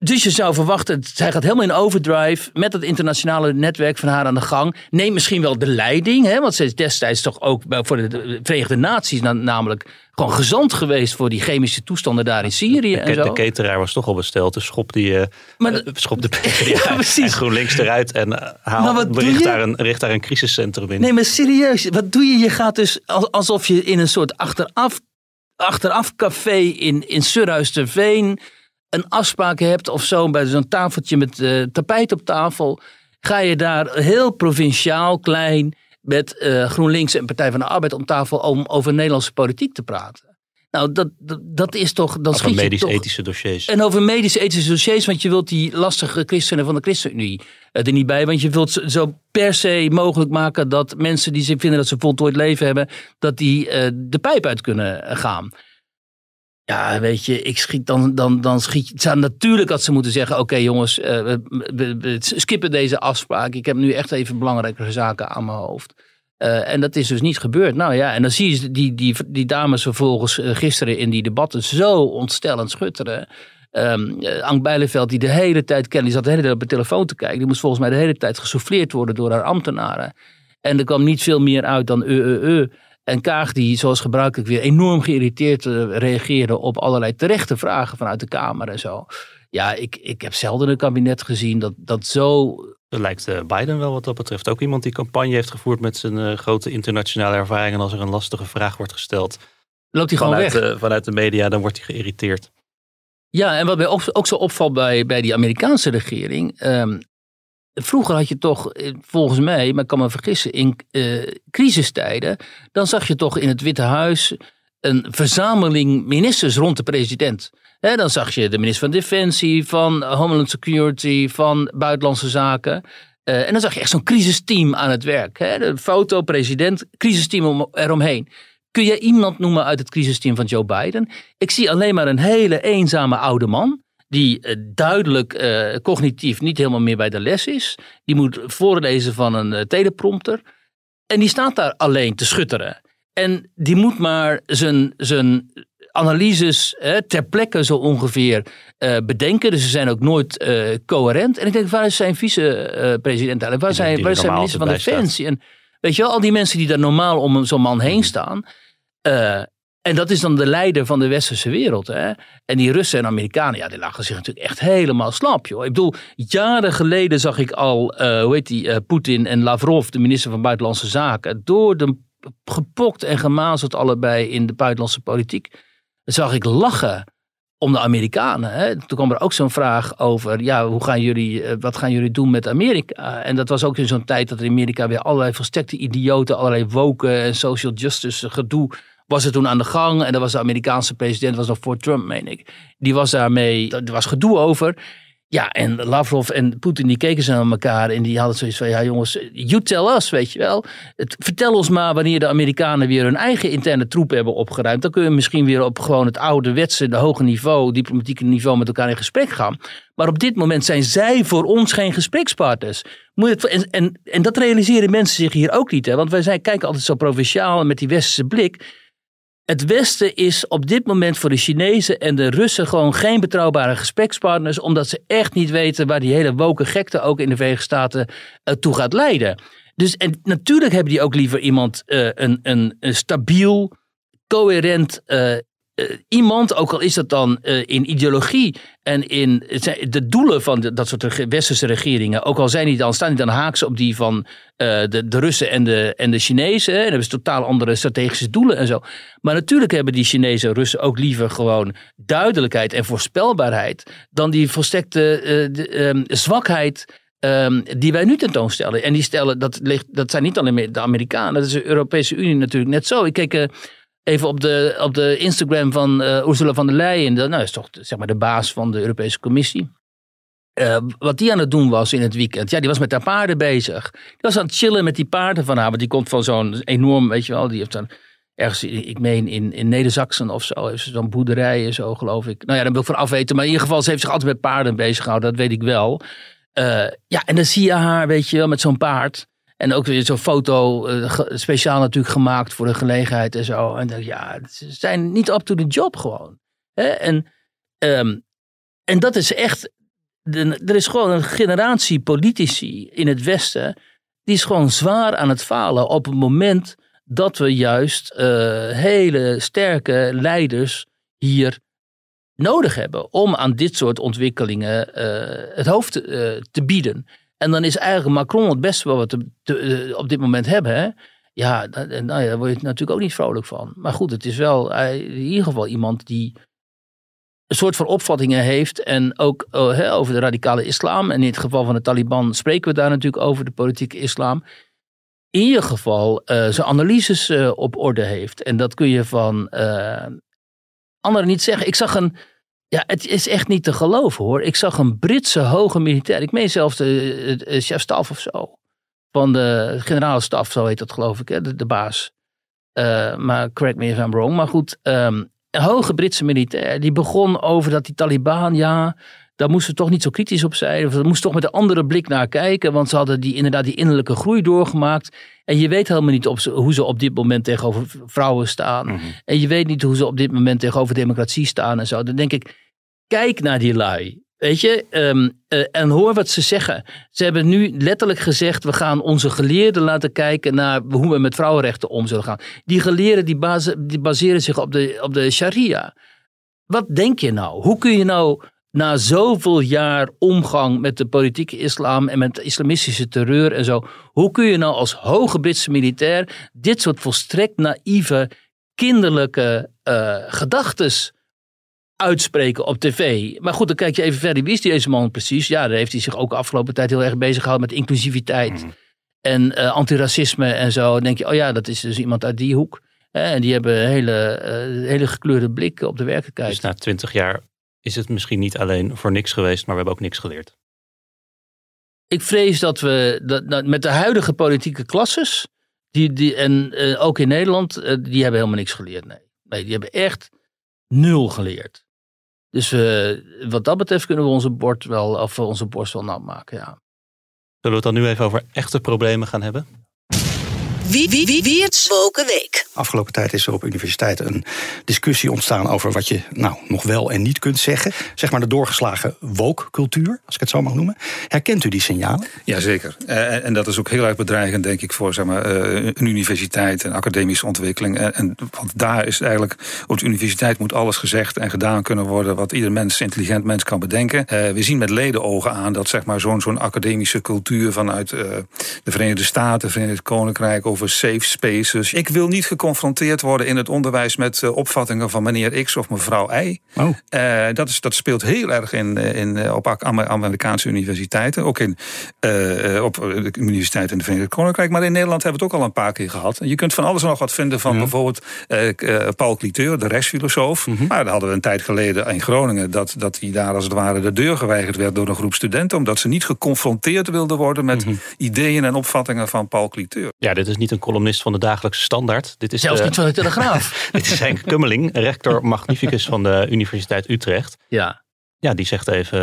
Dus je zou verwachten, zij gaat helemaal in overdrive met het internationale netwerk van haar aan de gang. Neemt misschien wel de leiding, hè, want ze is destijds toch ook voor de Verenigde Naties namelijk gewoon gezant geweest voor die chemische toestanden daar in Syrië.
De,
en zo.
de cateraar was toch al besteld, dus schop, die, uh,
Maar de-
schop de PvdA (laughs) (laughs)
Ja, precies.
en GroenLinks eruit en uh, haal,
Maar
richt, daar een, richt daar een crisiscentrum in.
Nee, maar serieus, wat doe je? Je gaat dus als- alsof je in een soort achteraf, achteraf café in, in Surhuisterveen een afspraak hebt of zo bij zo'n tafeltje met eh, tapijt op tafel. Ga je daar heel provinciaal, klein, met eh, GroenLinks en Partij van de Arbeid om tafel om over Nederlandse politiek te praten. Nou, dat, dat, dat is toch. Dan
Over medisch-ethische dossiers.
en over medische ethische dossiers, want je wilt die lastige christenen van de ChristenUnie eh, er niet bij. Want je wilt ze zo per se mogelijk maken dat mensen die zich vinden dat ze voltooid leven hebben, dat die de pijp uit kunnen gaan. Ja, weet je, ik schiet dan, dan, dan schiet je. Natuurlijk had ze moeten zeggen: Oké, jongens, eh, we, we- skippen deze afspraak. Ik heb nu echt even belangrijkere zaken aan mijn hoofd. Eh, en dat is dus niet gebeurd. Nou ja, en dan zie je die, die, die dames vervolgens eh, gisteren in die debatten zo ontstellend schutteren. Eh, Ank Bijleveld, die de hele tijd kende, die zat de hele tijd op de telefoon te kijken. Die moest volgens mij de hele tijd gesouffleerd worden door haar ambtenaren. En er kwam niet veel meer uit dan eh. En Kaag, die zoals gebruikelijk weer enorm geïrriteerd eh, reageerde op allerlei terechte vragen vanuit de Kamer en zo. Ja, ik, ik heb zelden een kabinet gezien dat, dat zo
Dat lijkt eh, Biden wel wat dat betreft. Ook iemand die campagne heeft gevoerd met zijn eh, grote internationale ervaring. En als er een lastige vraag wordt gesteld
loopt hij gewoon
vanuit,
weg.
de, vanuit de media, dan wordt hij geïrriteerd.
Ja, en wat mij ook, ook zo opvalt bij, bij die Amerikaanse regering. ehm, vroeger had je toch, eh, volgens mij, maar ik kan me vergissen, in eh, crisistijden. dan zag je toch in het Witte Huis een verzameling ministers rond de president. Dan zag je de minister van Defensie, van Homeland Security, van Buitenlandse Zaken. Eh, en dan zag je echt zo'n crisisteam aan het werk. Hè? De foto, president, crisisteam om, eromheen. Kun jij iemand noemen uit het crisisteam van Joe Biden? Ik zie alleen maar een hele eenzame oude man. Die eh, duidelijk eh, cognitief niet helemaal meer bij de les is. Die moet voorlezen van een eh, teleprompter. En die staat daar alleen te schutteren. En die moet maar zijn, zijn analyses hè, ter plekke zo ongeveer bedenken. Dus ze zijn ook nooit coherent. En ik denk, waar is zijn vice-president eigenlijk? Waar, zijn, waar is zijn minister van Defensie? En weet je wel, al die mensen die daar normaal om zo'n man heen staan. En dat is dan de leider van de westerse wereld. Hè? En die Russen en Amerikanen, ja, die lachen zich natuurlijk echt helemaal slap. Joh. Ik bedoel, jaren geleden zag ik al, eh, hoe heet die, eh, Poetin en Lavrov, de minister van Buitenlandse Zaken, door de gepokt en gemazeld allebei in de buitenlandse politiek. Zag ik lachen om de Amerikanen. Hè? Toen kwam er ook zo'n vraag over, ja, hoe gaan jullie, eh, wat gaan jullie doen met Amerika? En dat was ook in zo'n tijd dat in Amerika weer allerlei volstrekte idioten, allerlei woken en social justice gedoe was er toen aan de gang. En daar was de Amerikaanse president, was nog voor Trump, meen ik. Die was daarmee, er was gedoe over. Ja, en Lavrov en Poetin die keken ze naar elkaar en die hadden zoiets van, ja jongens, you tell us, weet je wel. Het, vertel ons maar wanneer de Amerikanen weer hun eigen interne troepen hebben opgeruimd. Dan kun je misschien weer op gewoon het ouderwetse, de hoge niveau, diplomatieke niveau met elkaar in gesprek gaan. Maar op dit moment zijn zij voor ons geen gesprekspartners. Moet het, en, en, en dat realiseren mensen zich hier ook niet. Hè? Want wij zijn, kijken altijd zo provinciaal en met die westerse blik. Het Westen is op dit moment voor de Chinezen en de Russen gewoon geen betrouwbare gesprekspartners, omdat ze echt niet weten waar die hele woke gekte ook in de Verenigde Staten uh, toe gaat leiden. Dus en natuurlijk hebben die ook liever iemand, uh, een, een, een, stabiel, coherent uh, iemand, ook al is dat dan in ideologie en in de doelen van dat soort westerse regeringen, ook al zijn die dan, staan die dan haaks op die van de, de Russen en de, en de Chinezen, en hebben ze totaal andere strategische doelen en zo. Maar natuurlijk hebben die Chinezen en Russen ook liever gewoon duidelijkheid en voorspelbaarheid dan die volstrekte de, um, zwakheid. Um, die wij nu tentoonstellen. En die stellen, dat, ligt, dat zijn niet alleen de Amerikanen, dat is de Europese Unie natuurlijk net zo. Ik keek even op de, op de Instagram van uh, Ursula von der Leyen. Dat nou, is toch zeg maar de baas van de Europese Commissie. Uh, wat die aan het doen was in het weekend. Ja, die was met haar paarden bezig. Die was aan het chillen met die paarden van haar. Want die komt van zo'n enorm, weet je wel, die heeft dan ergens, ik meen in, in Neder-Saxen of zo, heeft ze zo'n boerderij en zo, geloof ik. Nou ja, daar wil ik van afweten. Maar in ieder geval, ze heeft zich altijd met paarden bezig gehouden, dat weet ik wel. Uh, ja, en dan zie je haar, weet je wel, met zo'n paard. En ook weer zo'n foto, uh, speciaal natuurlijk gemaakt voor de gelegenheid en zo. En dan, ja, ze zijn niet up to the job gewoon. Hè? En, um, en dat is echt, er is gewoon een generatie politici in het Westen. die is gewoon zwaar aan het falen. op het moment dat we juist eh, hele sterke leiders hier nodig hebben. om aan dit soort ontwikkelingen eh, het hoofd eh, te bieden. En dan is eigenlijk Macron het beste wat we eh, op dit moment hebben. Hè? Ja, nou ja, daar word je natuurlijk ook niet vrolijk van. Maar goed, het is wel in ieder geval iemand die een soort van opvattingen heeft. En ook eh, hè, over de radicale islam. En in het geval van de Taliban spreken we daar natuurlijk over, de politieke islam. In ieder geval eh, zijn analyses op orde heeft. En dat kun je van anderen niet zeggen. Ik zag een. Ja, het is echt niet te geloven hoor. Ik zag een Britse hoge militair. Ik meen zelfs de, chef-staf of zo. Van de generale staf, zo heet dat geloof ik, hè, de, de baas. Eh, maar correct me if I'm wrong. Maar goed, ehm, een hoge Britse militair. Die begon over dat die Taliban, ja, daar moesten we toch niet zo kritisch op zijn. Of we moesten toch met een andere blik naar kijken. Want ze hadden die, inderdaad die innerlijke groei doorgemaakt. En je weet helemaal niet op ze- hoe ze op dit moment tegenover vrouwen staan. En je weet niet hoe ze op dit moment tegenover democratie staan en zo. Dan denk ik, kijk naar die lui. Weet je, Ehm, eh, en hoor wat ze zeggen. Ze hebben nu letterlijk gezegd: we gaan onze geleerden laten kijken naar hoe we met vrouwenrechten om zullen gaan. Die geleerden die, base- die baseren zich op de, op de sharia. Wat denk je nou? Hoe kun je nou na zoveel jaar omgang met de politieke islam en met de islamistische terreur en zo, hoe kun je nou als hoge Britse militair dit soort volstrekt naïeve, kinderlijke eh gedachtes uitspreken op tv. Maar goed, dan kijk je even verder. Wie is deze man precies? Ja, daar heeft hij zich ook de afgelopen tijd heel erg bezig gehouden met inclusiviteit. En eh, antiracisme en zo. Dan denk je, oh ja, dat is dus iemand uit die hoek. En die hebben een hele, eh, hele gekleurde blik op de werkelijkheid.
Dus na twintig jaar is het misschien niet alleen voor niks geweest, maar we hebben ook niks geleerd.
Ik vrees dat we dat, dat met de huidige politieke klasses, die, die, en eh, ook in Nederland, eh, die hebben helemaal niks geleerd. Nee. nee, die hebben echt nul geleerd. Dus eh, wat dat betreft kunnen we onze, bord wel, of onze borst wel nat maken. Ja.
Zullen we het dan nu even over echte problemen gaan hebben?
Wie, wie, wie, wie het Woken Week.
Afgelopen tijd is er op universiteiten een discussie ontstaan over wat je nou nog wel en niet kunt zeggen. Zeg maar de doorgeslagen woke-cultuur, als ik het zo mag noemen. Herkent u die signalen?
Jazeker. Eh, en dat is ook heel erg bedreigend, denk ik, voor zeg maar, eh, een universiteit en academische ontwikkeling. En, en, want daar is eigenlijk, op de universiteit moet alles gezegd en gedaan kunnen worden wat ieder mens, intelligent mens kan bedenken. Eh, we zien met ledenogen aan dat zeg maar, zo'n zo'n academische cultuur vanuit eh, de Verenigde Staten, Verenigd Koninkrijk over safe spaces. Ik wil niet geconfronteerd worden in het onderwijs met eh, opvattingen van meneer X of mevrouw Y.
Oh.
Eh, dat, is, dat speelt heel erg in, eh, in, op Amerikaanse universiteiten. Ook in, op de universiteit in de Verenigd Koninkrijk. Maar in Nederland hebben we het ook al een paar keer gehad. En je kunt van alles en nog wat vinden van bijvoorbeeld Paul Cliteur, de rechtsfilosoof. Maar daar hadden we een tijd geleden in Groningen... Dat, dat hij daar als het ware de deur geweigerd werd door een groep studenten... omdat ze niet geconfronteerd wilden worden met ideeën en opvattingen van Paul Cliteur.
Ja, dit is niet een columnist van de dagelijkse standaard. Dit is,
Zelfs niet van de Telegraaf. (laughs)
dit is Henk Kummeling, rector magnificus van de Universiteit Utrecht.
ja,
Ja, die zegt even,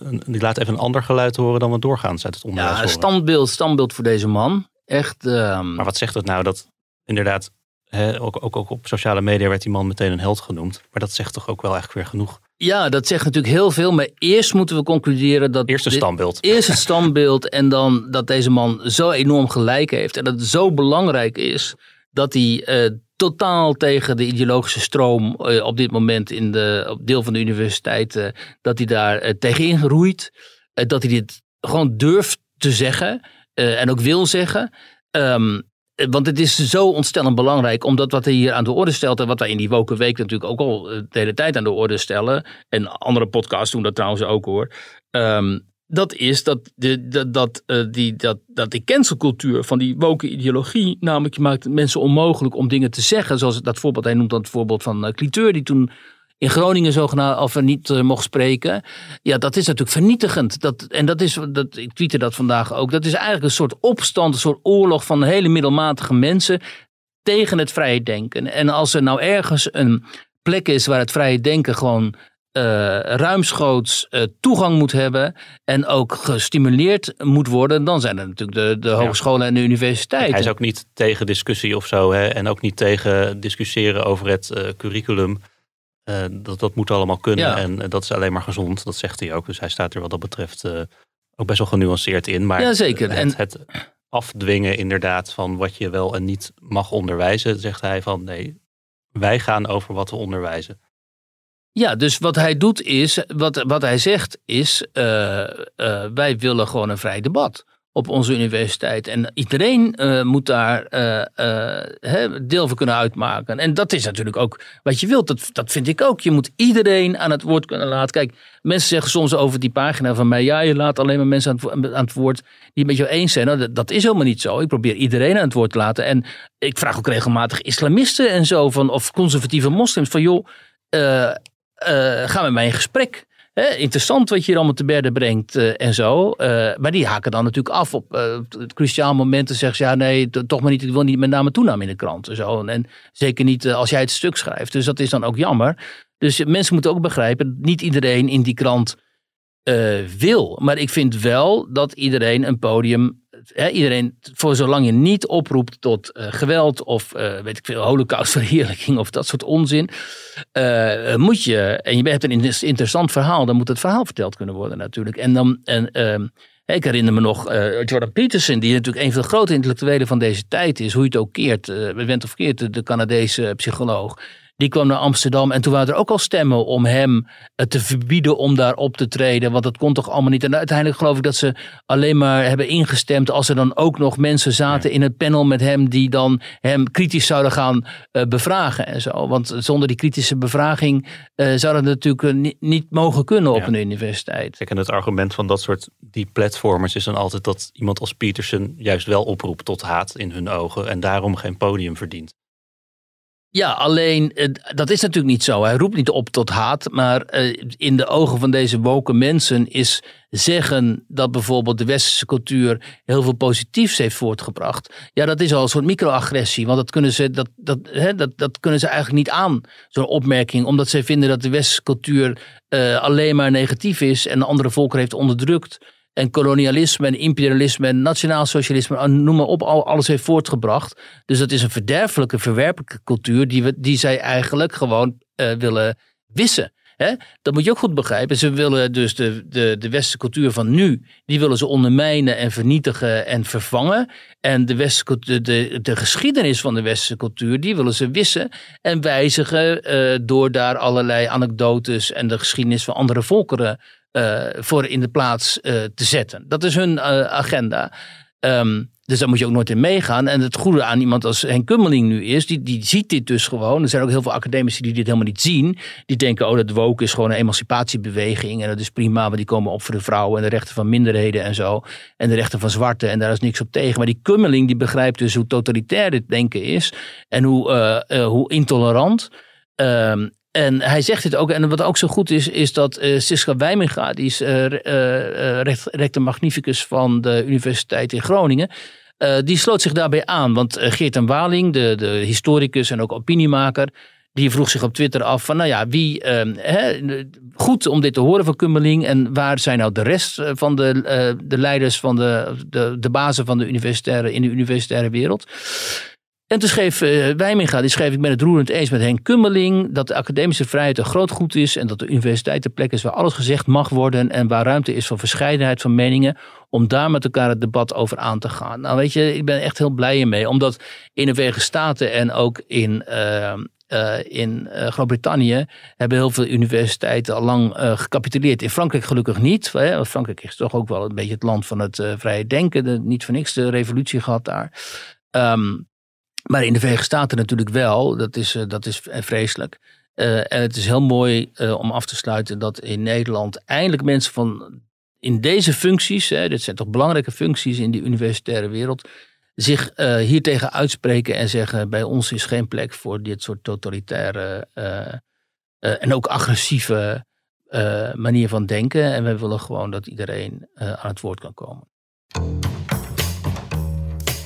eh, die laat even een ander geluid horen dan we doorgaans uit het onderwijs
ja standbeeld, standbeeld voor deze man. Echt. ehm,
Maar wat zegt het nou dat inderdaad, hè, ook, ook, ook op sociale media werd die man meteen een held genoemd. Maar dat zegt toch ook wel eigenlijk weer genoeg.
Ja, dat zegt natuurlijk heel veel. Maar eerst moeten we concluderen dat.
Eerst
dit-
standbeeld. (laughs)
Eerst het standbeeld en dan dat deze man zo enorm gelijk heeft. En dat het zo belangrijk is dat hij eh, totaal tegen de ideologische stroom eh, op dit moment in de, op deel van de universiteit, eh, dat hij daar tegenin roeit. Eh, dat hij dit gewoon durft te zeggen en ook wil zeggen. Eh, want het is zo ontstellend belangrijk, omdat wat hij hier aan de orde stelt en wat wij in die Woken Week natuurlijk ook al eh, de hele tijd aan de orde stellen, en andere podcasts doen dat trouwens ook hoor, Ehm, dat is dat, de, dat, dat, eh, die, dat, dat die cancelcultuur van die woke ideologie, namelijk je maakt mensen onmogelijk om dingen te zeggen, zoals dat voorbeeld, hij noemt dan het voorbeeld van uh, Cliteur, die toen in Groningen zogenaamd of niet eh, mocht spreken. Ja, dat is natuurlijk vernietigend. Dat, en dat is, dat, ik tweette dat vandaag ook, dat is eigenlijk een soort opstand, een soort oorlog van hele middelmatige mensen tegen het vrije denken. En als er nou ergens een plek is waar het vrije denken gewoon eh, ruimschoots eh, toegang moet hebben en ook gestimuleerd moet worden, dan zijn er natuurlijk de, de hogescholen en de universiteiten.
Hij is ook niet tegen discussie of zo. Hè, en ook niet tegen discussiëren over het curriculum. Eh, dat, dat moet allemaal kunnen
Ja.
en eh, dat is alleen maar gezond. Dat zegt hij ook. Dus hij staat er wat dat betreft eh, ook best wel genuanceerd in. Maar
Ja, zeker.
Het,
En-
het afdwingen inderdaad van wat je wel en niet mag onderwijzen, zegt hij van nee, wij gaan over wat we onderwijzen.
Ja, dus wat hij doet is, wat, wat hij zegt is, wij willen gewoon een vrij debat op onze universiteit. En iedereen eh, moet daar eh, eh, deel van kunnen uitmaken. En dat is natuurlijk ook wat je wilt. Dat, dat vind ik ook. Je moet iedereen aan het woord kunnen laten. Kijk, mensen zeggen soms over die pagina van mij... ja, je laat alleen maar mensen aan het, aan het woord die met jou eens zijn. Nou, dat, dat is helemaal niet zo. Ik probeer iedereen aan het woord te laten. En ik vraag ook regelmatig islamisten en zo... Van, of conservatieve moslims van joh... ga met mij in gesprek. Interessant wat je hier allemaal te berden brengt eh, en zo. Eh, maar die haken dan natuurlijk af op eh, het cruciaal moment. En zeggen ze, ja nee, toch maar niet. Ik wil niet met name toename in de krant. En, zo. En, en zeker niet als jij het stuk schrijft. Dus dat is dan ook jammer. Dus mensen moeten ook begrijpen, niet iedereen in die krant wil. Maar ik vind wel dat iedereen een podium... Iedereen, voor zolang je niet oproept tot eh, geweld of eh, weet ik veel, holocaustverheerlijking (laughs) of dat soort onzin, eh, moet je, en je hebt een inter- interessant verhaal, dan moet het verhaal verteld kunnen worden natuurlijk. En dan, en, ehm, ik herinner me nog Jordan Peterson, die natuurlijk een van de grote intellectuelen van deze tijd is, hoe je het ook keert, uh, bent of keert, de Canadese psycholoog. Die kwam naar Amsterdam en toen waren er ook al stemmen om hem eh, te verbieden om daar op te treden. Want dat kon toch allemaal niet. En uiteindelijk geloof ik dat ze alleen maar hebben ingestemd als er dan ook nog mensen zaten in het panel met hem die dan hem kritisch zouden gaan eh, bevragen en zo. Want zonder die kritische bevraging eh, zou dat natuurlijk niet, niet mogen kunnen op
Ja.
een universiteit.
Kijk, en het argument van dat soort die platformers is dan altijd dat iemand als Peterson juist wel oproept tot haat in hun ogen en daarom geen podium verdient.
Ja, alleen eh, dat is natuurlijk niet zo. Hij roept niet op tot haat, maar eh, in de ogen van deze woke mensen is zeggen dat bijvoorbeeld de westerse cultuur heel veel positiefs heeft voortgebracht. Ja, dat is al een soort microagressie, want dat kunnen ze, dat, dat, hè, dat, dat kunnen ze eigenlijk niet aan, zo'n opmerking, omdat zij vinden dat de westerse cultuur eh, alleen maar negatief is en andere volkeren heeft onderdrukt. En kolonialisme en imperialisme en nationaal socialisme, ah, noem maar op, al, alles heeft voortgebracht. Dus dat is een verderfelijke, verwerpelijke cultuur die, we, die zij eigenlijk gewoon eh, willen wissen. Dat moet je ook goed begrijpen. Ze willen dus de, de, de westerse cultuur van nu, die willen ze ondermijnen en vernietigen en vervangen. En de, westerse, de, de, de geschiedenis van de westerse cultuur, die willen ze wissen en wijzigen eh, door daar allerlei anekdotes en de geschiedenis van andere volkeren eh, voor in de plaats eh, te zetten. Dat is hun eh, agenda. Ehm, dus daar moet je ook nooit in meegaan. En het goede aan iemand als Henk Kummeling nu is, die, die ziet dit dus gewoon. Er zijn ook heel veel academici die dit helemaal niet zien. Die denken, oh dat woke is gewoon een emancipatiebeweging. En dat is prima, want die komen op voor de vrouwen en de rechten van minderheden en zo. En de rechten van zwarten en daar is niks op tegen. Maar die Kummeling die begrijpt dus hoe totalitair dit denken is. En hoe, hoe intolerant. Ehm, en hij zegt dit ook, en wat ook zo goed is, is dat eh Siska Wijminga, die is re- eh, eh, rect- rector magnificus van de Universiteit in Groningen, die sloot zich daarbij aan. Want Geert en Waling, de, de historicus en ook opiniemaker, die vroeg zich op Twitter af van, nou ja, wie, ehm, hè, goed om dit te horen van Kummeling en waar zijn nou de rest van de, de leiders van de, de, de bazen van de universitaire, in de universitaire wereld. En toen schreef eh, Wijminga, die schreef ik ben het roerend eens met Henk Kummeling, dat de academische vrijheid een groot goed is en dat de universiteit de plek is waar alles gezegd mag worden en waar ruimte is voor verscheidenheid van meningen, om daar met elkaar het debat over aan te gaan. Nou weet je, ik ben echt heel blij mee, omdat in de Verenigde Staten en ook in, eh, eh, in eh, Groot-Brittannië hebben heel veel universiteiten al lang eh, gecapituleerd. In Frankrijk gelukkig niet, want Frankrijk is toch ook wel een beetje het land van het vrije denken, de, niet voor niks de revolutie gehad daar. Ehm, maar in de Verenigde Staten natuurlijk wel. Dat is, eh, dat is vreselijk. Eh, en het is heel mooi eh, om af te sluiten dat in Nederland eindelijk mensen van in deze functies, hè, dit zijn toch belangrijke functies in de universitaire wereld, zich eh hiertegen uitspreken en zeggen: bij ons is geen plek voor dit soort totalitaire eh, eh, en ook agressieve eh, manier van denken. En wij willen gewoon dat iedereen eh, aan het woord kan komen.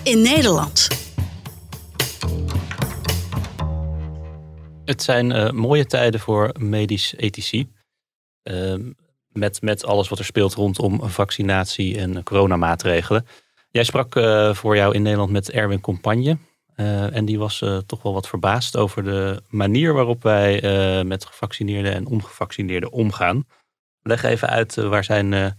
In Nederland.
Het zijn eh, mooie tijden voor medisch ethici. Ehm, met, met alles wat er speelt rondom vaccinatie en coronamaatregelen. Jij sprak eh, voor jou in Nederland met Erwin Compagne. Eh, en die was toch wel wat verbaasd over de manier waarop wij met gevaccineerden en ongevaccineerden omgaan. Leg even uit waar zijn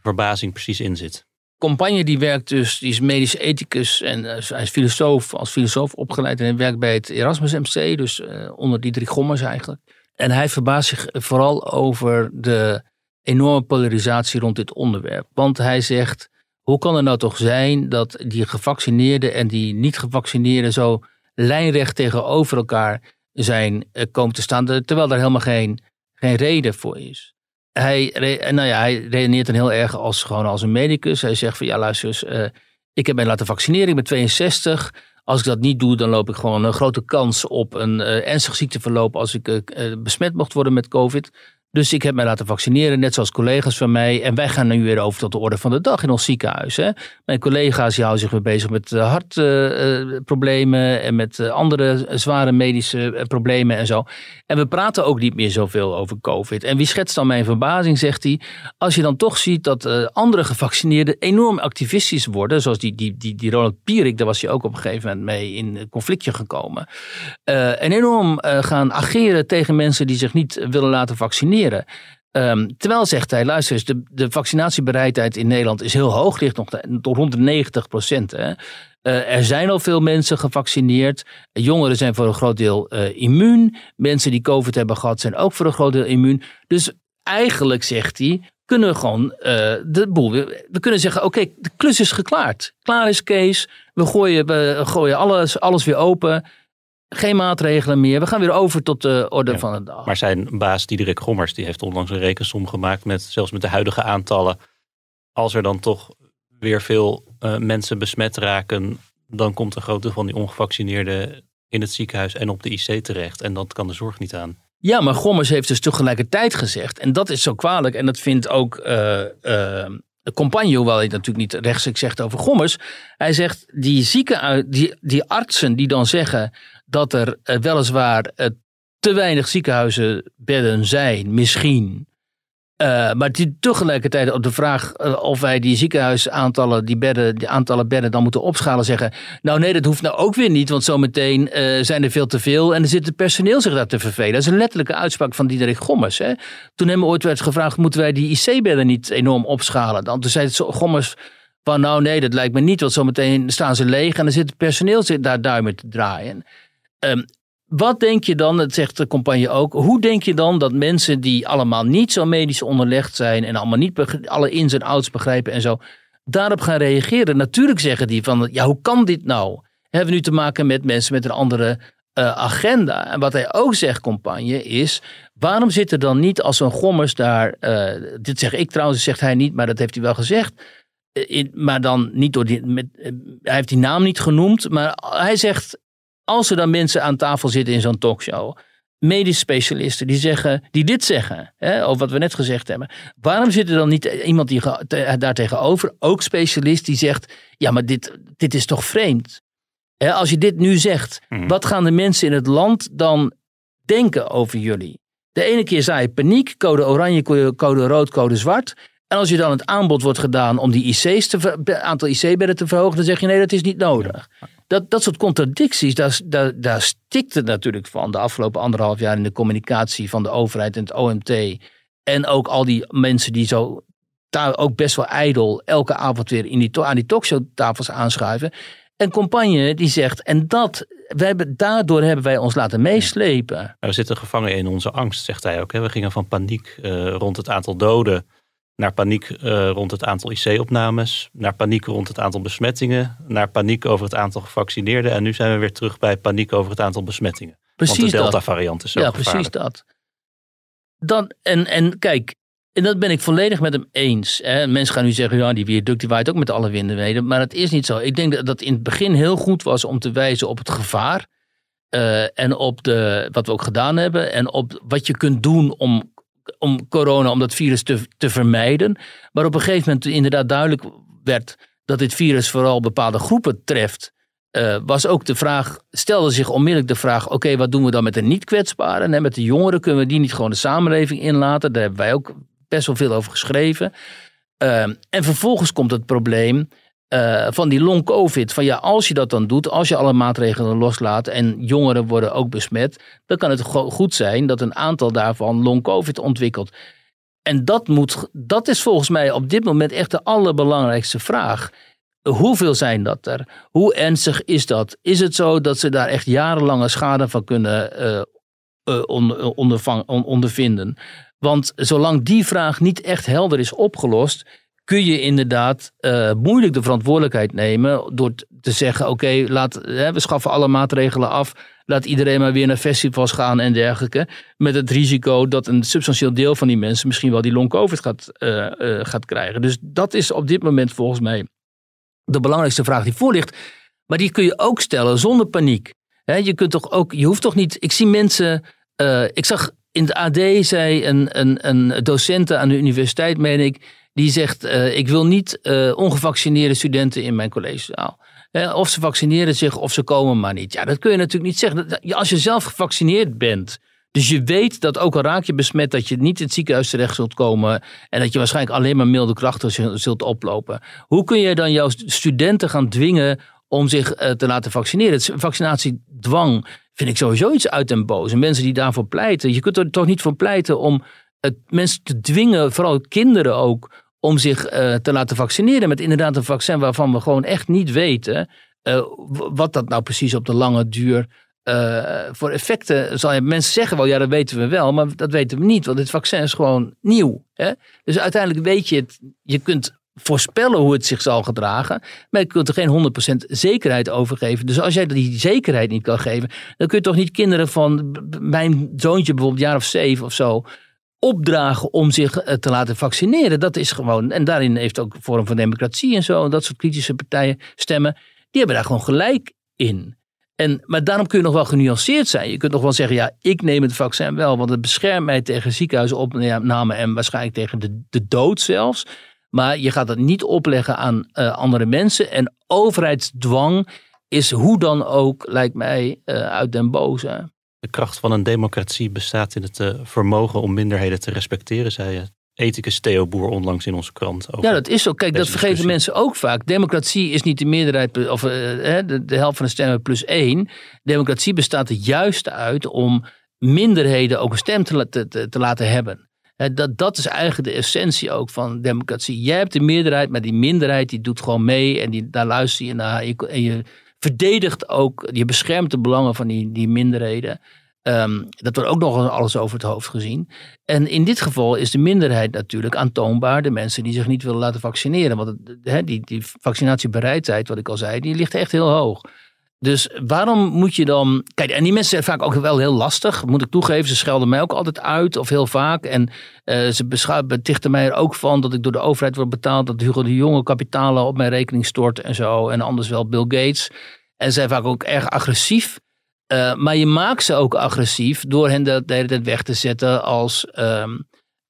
verbazing precies in zit.
Campagne die werkt dus, die is medisch ethicus en hij is filosoof, als filosoof opgeleid en werkt bij het Erasmus MC, dus onder die drie gommers eigenlijk. En hij verbaast zich vooral over de enorme polarisatie rond dit onderwerp. Want hij zegt, hoe kan het nou toch zijn dat die gevaccineerden en die niet gevaccineerden zo lijnrecht tegenover elkaar zijn uh, komen te staan, terwijl daar helemaal geen, geen reden voor is. Hij, nou ja, hij redeneert dan heel erg als, gewoon als een medicus. Hij zegt van ja luister uh, ik heb mij laten vaccineren, ik ben 62. Als ik dat niet doe, dan loop ik gewoon een grote kans op een uh, ernstig ziekteverloop als ik besmet mocht worden met COVID. Dus ik heb mij laten vaccineren, net zoals collega's van mij. En wij gaan nu weer over tot de orde van de dag in ons ziekenhuis. Hè. Mijn collega's houden zich weer bezig met eh, hartproblemen uh, en met andere zware medische problemen en zo. En we praten ook niet meer zoveel over COVID. En wie schetst dan mijn verbazing, zegt hij. Als je dan toch ziet dat andere gevaccineerden enorm activistisch worden. Zoals die, die, die, die Ronald Pierik, daar was hij ook op een gegeven moment mee in conflictje gekomen. en enorm gaan ageren tegen mensen die zich niet willen laten vaccineren. Ehm, terwijl zegt hij, luister eens, de, de vaccinatiebereidheid in Nederland is heel hoog, ligt nog rond de 90 procent. Uh, er zijn al veel mensen gevaccineerd. Jongeren zijn voor een groot deel uh, immuun. Mensen die COVID hebben gehad zijn ook voor een groot deel immuun. Dus eigenlijk zegt hij, kunnen we gewoon uh, de boel. We kunnen zeggen: oké, de klus is geklaard. Klaar is Kees. We gooien, we gooien alles, alles weer open geen maatregelen meer. We gaan weer over tot de orde van de dag.
Maar zijn baas Diederik Gommers die heeft onlangs een rekensom gemaakt met zelfs met de huidige aantallen. Als er dan toch weer veel uh, mensen besmet raken, dan komt een groot deel van die ongevaccineerden in het ziekenhuis en op de IC terecht. En dat kan de zorg niet aan.
Ja, maar Gommers heeft dus tegelijkertijd gezegd, en dat is zo kwalijk, en dat vindt ook uh, uh, Compagno, hoewel hij natuurlijk niet rechtstreeks zegt over Gommers. Hij zegt, die, zieken, die, die artsen die dan zeggen dat er uh, weliswaar uh, te weinig ziekenhuizenbedden zijn, misschien. Uh, maar die tegelijkertijd op de vraag of wij die ziekenhuisaantallen, die, bedden, die aantallen bedden dan moeten opschalen, zeggen: Nou, nee, dat hoeft nou ook weer niet, want zometeen zijn er veel te veel en er zit het personeel zich daar te vervelen. Dat is een letterlijke uitspraak van Diederik Gommers. Hè? Toen hem ooit werd gevraagd: Moeten wij die IC-bedden niet enorm opschalen? Dan toen zei het Gommers. Van nou nee, dat lijkt me niet, want zometeen staan ze leeg en dan zit het personeel daar duimen te draaien. Um, wat denk je dan, dat zegt de campagne ook, hoe denk je dan dat mensen die allemaal niet zo medisch onderlegd zijn en allemaal niet alle ins en outs begrijpen en zo, daarop gaan reageren? Natuurlijk zeggen die van, ja, hoe kan dit nou? Hebben we nu te maken met mensen met een andere uh, agenda? En wat hij ook zegt, campagne, is, waarom zit er dan niet als een gommers daar, uh, dit zeg ik trouwens, zegt hij niet, maar dat heeft hij wel gezegd, uh, in, maar dan niet door die, met, hij heeft die naam niet genoemd, maar hij zegt als er dan mensen aan tafel zitten in zo'n talkshow, medisch specialisten die, zeggen, die dit zeggen, hè, over wat we net gezegd hebben. Waarom zit er dan niet iemand die daar tegenover, ook specialist, die zegt: Ja, maar dit, dit is toch vreemd? Hè, als je dit nu zegt, mhm. wat gaan de mensen in het land dan denken over jullie? De ene keer zei je paniek, code oranje, code rood, code zwart. En als je dan het aanbod wordt gedaan om die IC's te, aantal IC-bedden te verhogen, dan zeg je nee, dat is niet nodig. Dat, dat soort contradicties, daar, daar, stikt het natuurlijk van de afgelopen anderhalf jaar in de communicatie van de overheid en het OMT. En ook al die mensen die zo daar ook best wel ijdel elke avond weer in die, aan die talkshowtafels aanschuiven. En Compagne die zegt, en dat, we hebben, daardoor hebben wij ons laten meeslepen.
We zitten gevangen in onze angst, zegt hij ook. We gingen van paniek uh, rond het aantal doden naar paniek uh, rond het aantal IC-opnames, naar paniek rond het aantal besmettingen, naar paniek over het aantal gevaccineerden. En nu zijn we weer terug bij paniek over het aantal besmettingen.
Precies
Want de Delta-variant is zo
Ja,
gevaarlijk.
precies dat. Dan, en, en kijk, en dat ben ik volledig met hem eens. Hè. Mensen gaan nu zeggen, ja, die viaduct die waait ook met alle winden mee. Maar dat is niet zo. Ik denk dat het in het begin heel goed was om te wijzen op het gevaar. Uh, en op de, wat we ook gedaan hebben. En op wat je kunt doen om om corona, om dat virus te, te vermijden. Maar op een gegeven moment inderdaad duidelijk werd dat dit virus vooral bepaalde groepen treft. Uh, was ook de vraag, stelde zich onmiddellijk de vraag: oké, wat doen we dan met de niet-kwetsbaren? En met de jongeren kunnen we die niet gewoon de samenleving inlaten? Daar hebben wij ook best wel veel over geschreven. Uh, en vervolgens komt het probleem: eh, van die long covid. Van ja, als je dat dan doet, als je alle maatregelen loslaat en jongeren worden ook besmet, dan kan het goed zijn dat een aantal daarvan long covid ontwikkelt. En dat, moet, dat is volgens mij op dit moment echt de allerbelangrijkste vraag. Hoeveel zijn dat er? Hoe ernstig is dat? Is het zo dat ze daar echt jarenlange schade van kunnen uh, uh, ondervinden? Want zolang die vraag niet echt helder is opgelost, kun je inderdaad uh, moeilijk de verantwoordelijkheid nemen door te zeggen: oké, laat we schaffen alle maatregelen af. Laat iedereen maar weer naar festivals gaan en dergelijke. Met het risico dat een substantieel deel van die mensen misschien wel die long COVID gaat, uh, uh, gaat krijgen. Dus dat is op dit moment volgens mij de belangrijkste vraag die voor ligt. Maar die kun je ook stellen zonder paniek. je, kunt toch ook, je hoeft toch niet. Ik zie mensen. ik zag in het AD zei een, een, een aan de universiteit, meen ik die zegt: uh, Ik wil niet uh, ongevaccineerde studenten in mijn collegezaal. Uh, of ze vaccineren zich of ze komen maar niet. Ja, dat kun je natuurlijk niet zeggen. Als je zelf gevaccineerd bent. Dus je weet dat ook al raak je besmet, dat je niet in het ziekenhuis terecht zult komen. En dat je waarschijnlijk alleen maar milde krachten zult oplopen. Hoe kun je dan jouw studenten gaan dwingen om zich te laten vaccineren? Vaccinatiedwang vind ik sowieso iets uit en boos. En mensen die daarvoor pleiten. Je kunt er toch niet voor pleiten om het mensen te dwingen, vooral kinderen ook, om zich uh, te laten vaccineren met inderdaad een vaccin waarvan we gewoon echt niet weten uh, wat dat nou precies op de lange duur uh, voor effecten zal hebben. Mensen zeggen wel, ja dat weten we wel, maar dat weten we niet, want dit vaccin is gewoon nieuw. Hè? Dus uiteindelijk weet je het, je kunt voorspellen hoe het zich zal gedragen, maar je kunt er geen 100% zekerheid over geven. Dus als jij die zekerheid niet kan geven, dan kun je toch niet kinderen van mijn zoontje bijvoorbeeld jaar of zeven of zo opdragen om zich eh, te laten vaccineren. Dat is gewoon, en daarin heeft ook Forum van Democratie en zo, en dat soort kritische partijen stemmen, die hebben daar gewoon gelijk in. En, maar daarom kun je nog wel genuanceerd zijn. Je kunt nog wel zeggen, ja, ik neem het vaccin wel, want het beschermt mij tegen ziekenhuisopname en waarschijnlijk tegen de, de dood zelfs. Maar je gaat het niet opleggen aan uh, andere mensen. En overheidsdwang is hoe dan ook, lijkt mij, uh, uit den boze.
De kracht van een democratie bestaat in het uh, vermogen om minderheden te respecteren, zei je. Ethicus Theo Boer onlangs in onze krant.
ja, dat is zo. Kijk, dat vergeten mensen ook vaak. Democratie is niet de meerderheid, of uh, de, de helft van de stemmen plus één. Democratie bestaat er juist uit om minderheden ook een stem te, te, te laten hebben. Dat, dat is eigenlijk de essentie ook van democratie. Jij hebt de meerderheid, maar die minderheid die doet gewoon mee en die, daar luister je naar. En je, en je verdedigt ook, je beschermt de belangen van die, die minderheden. Um, dat wordt ook nog alles over het hoofd gezien. En in dit geval is de minderheid natuurlijk aantoonbaar de mensen die zich niet willen laten vaccineren. Want die, die vaccinatiebereidheid, wat ik al zei, die ligt echt heel hoog. Dus waarom moet je dan. Kijk, en die mensen zijn vaak ook wel heel lastig, moet ik toegeven. Ze schelden mij ook altijd uit, of heel vaak. En uh, ze betichten mij er ook van dat ik door de overheid word betaald. Dat Hugo de Jonge kapitalen op mijn rekening stort en zo. En anders wel Bill Gates. En ze zijn vaak ook erg agressief. Uh, maar je maakt ze ook agressief door hen de, de hele tijd weg te zetten als. Um,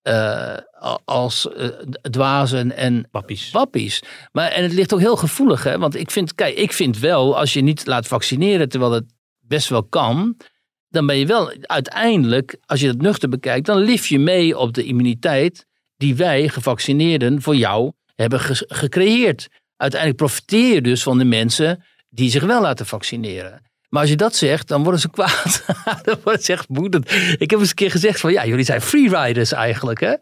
uh, als uh, dwazen en
wappies.
wappies. Maar, en het ligt ook heel gevoelig, hè? want ik vind, kijk, ik vind wel, als je niet laat vaccineren terwijl het best wel kan, dan ben je wel uiteindelijk, als je het nuchter bekijkt, dan lief je mee op de immuniteit die wij gevaccineerden voor jou hebben gecreëerd. Uiteindelijk profiteer je dus van de mensen die zich wel laten vaccineren. Maar als je dat zegt, dan worden ze (laughs) kwaad. dan wordt het echt moedend. Ik heb eens een keer gezegd van ja, jullie zijn freeriders eigenlijk. Hè?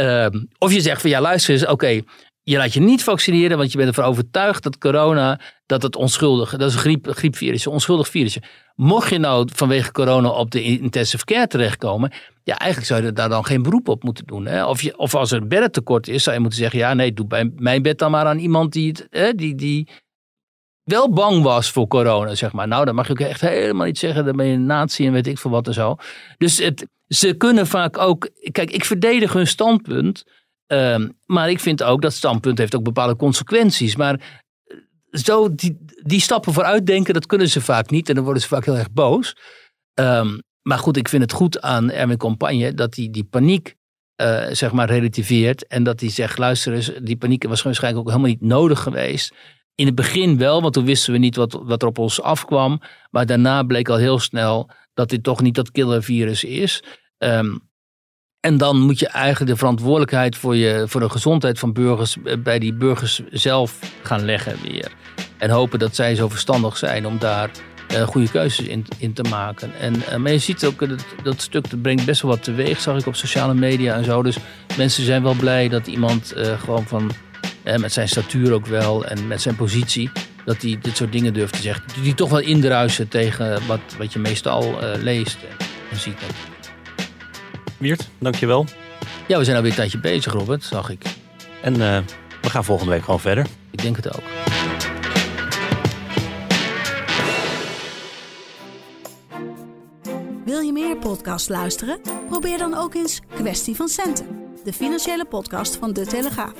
Uh, of je zegt van ja, luister eens, oké, je laat je niet vaccineren, want je bent ervan overtuigd dat corona, dat het onschuldig, dat is een griep, griepvirus, een onschuldig virusje. Mocht je nou vanwege corona op de intensive care terechtkomen, ja, eigenlijk zou je daar dan geen beroep op moeten doen. Hè? Of, je, of als er een tekort is, zou je moeten zeggen, ja, nee, doe bij mijn bed dan maar aan iemand die, die, die wel bang was voor corona, zeg maar. Nou, dat mag je ook echt helemaal niet zeggen. Dan ben je een nazi en weet ik veel wat en zo. Dus het, ze kunnen vaak ook... Kijk, ik verdedig hun standpunt. Uh, maar ik vind ook dat standpunt heeft ook bepaalde consequenties. Maar eh, zo die, die stappen vooruit denken, dat kunnen ze vaak niet. En dan worden ze vaak heel erg boos. Um, maar goed, ik vind het goed aan Erwin Campagne dat hij die paniek uh, zeg maar relativeert. En dat hij zegt, luister eens, die paniek was waarschijnlijk ook helemaal niet nodig geweest. In het begin wel, want toen wisten we niet wat, wat er op ons afkwam. Maar daarna bleek al heel snel dat dit toch niet dat killervirus is. Um, En dan moet je eigenlijk de verantwoordelijkheid voor, je, voor de gezondheid van burgers eh, bij die burgers zelf gaan leggen weer. En hopen dat zij zo verstandig zijn om daar uh, goede keuzes in, in te maken. En, uh, maar je ziet ook dat, dat stuk dat brengt best wel wat teweeg, zag ik op sociale media en zo. Dus mensen zijn wel blij dat iemand gewoon van, met zijn statuur ook wel en met zijn positie, dat hij dit soort dingen durft te zeggen. Die toch wel indruisen tegen wat, wat je meestal leest en, ziet.
Wiert, dankjewel.
Ja, we zijn alweer een tijdje bezig, Robert, zag ik.
En we gaan volgende week gewoon verder.
Ik denk het ook.
Wil je meer podcast luisteren? Probeer dan ook eens Kwestie van Centen, de financiële podcast van De Telegraaf.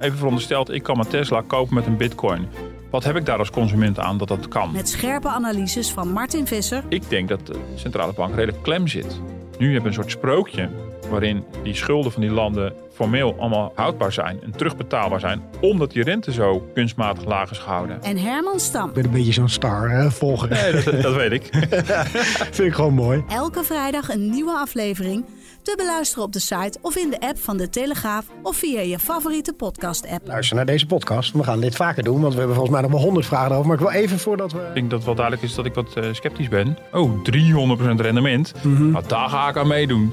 Even verondersteld, ik kan mijn Tesla kopen met een bitcoin. Wat heb ik daar als consument aan dat dat kan?
Met scherpe analyses van Martin Visser.
Ik denk dat de centrale bank redelijk klem zit. Nu heb je een soort sprookje waarin die schulden van die landen formeel allemaal houdbaar zijn en terugbetaalbaar zijn, omdat die rente zo kunstmatig laag is gehouden.
En Herman Stam.
Ik ben een beetje zo'n star volger.
Nee, dat, dat weet ik. (laughs)
Vind ik gewoon mooi.
Elke vrijdag een nieuwe aflevering te beluisteren op de site of in de app van De Telegraaf of via je favoriete podcast-app.
Luister naar deze podcast. We gaan dit vaker doen, want we hebben volgens mij nog wel honderd vragen over. Maar ik wil even voordat we...
Ik denk dat het wel duidelijk is dat ik wat uh, sceptisch ben. Oh, 300% rendement. Mm -hmm. nou, daar ga ik aan meedoen.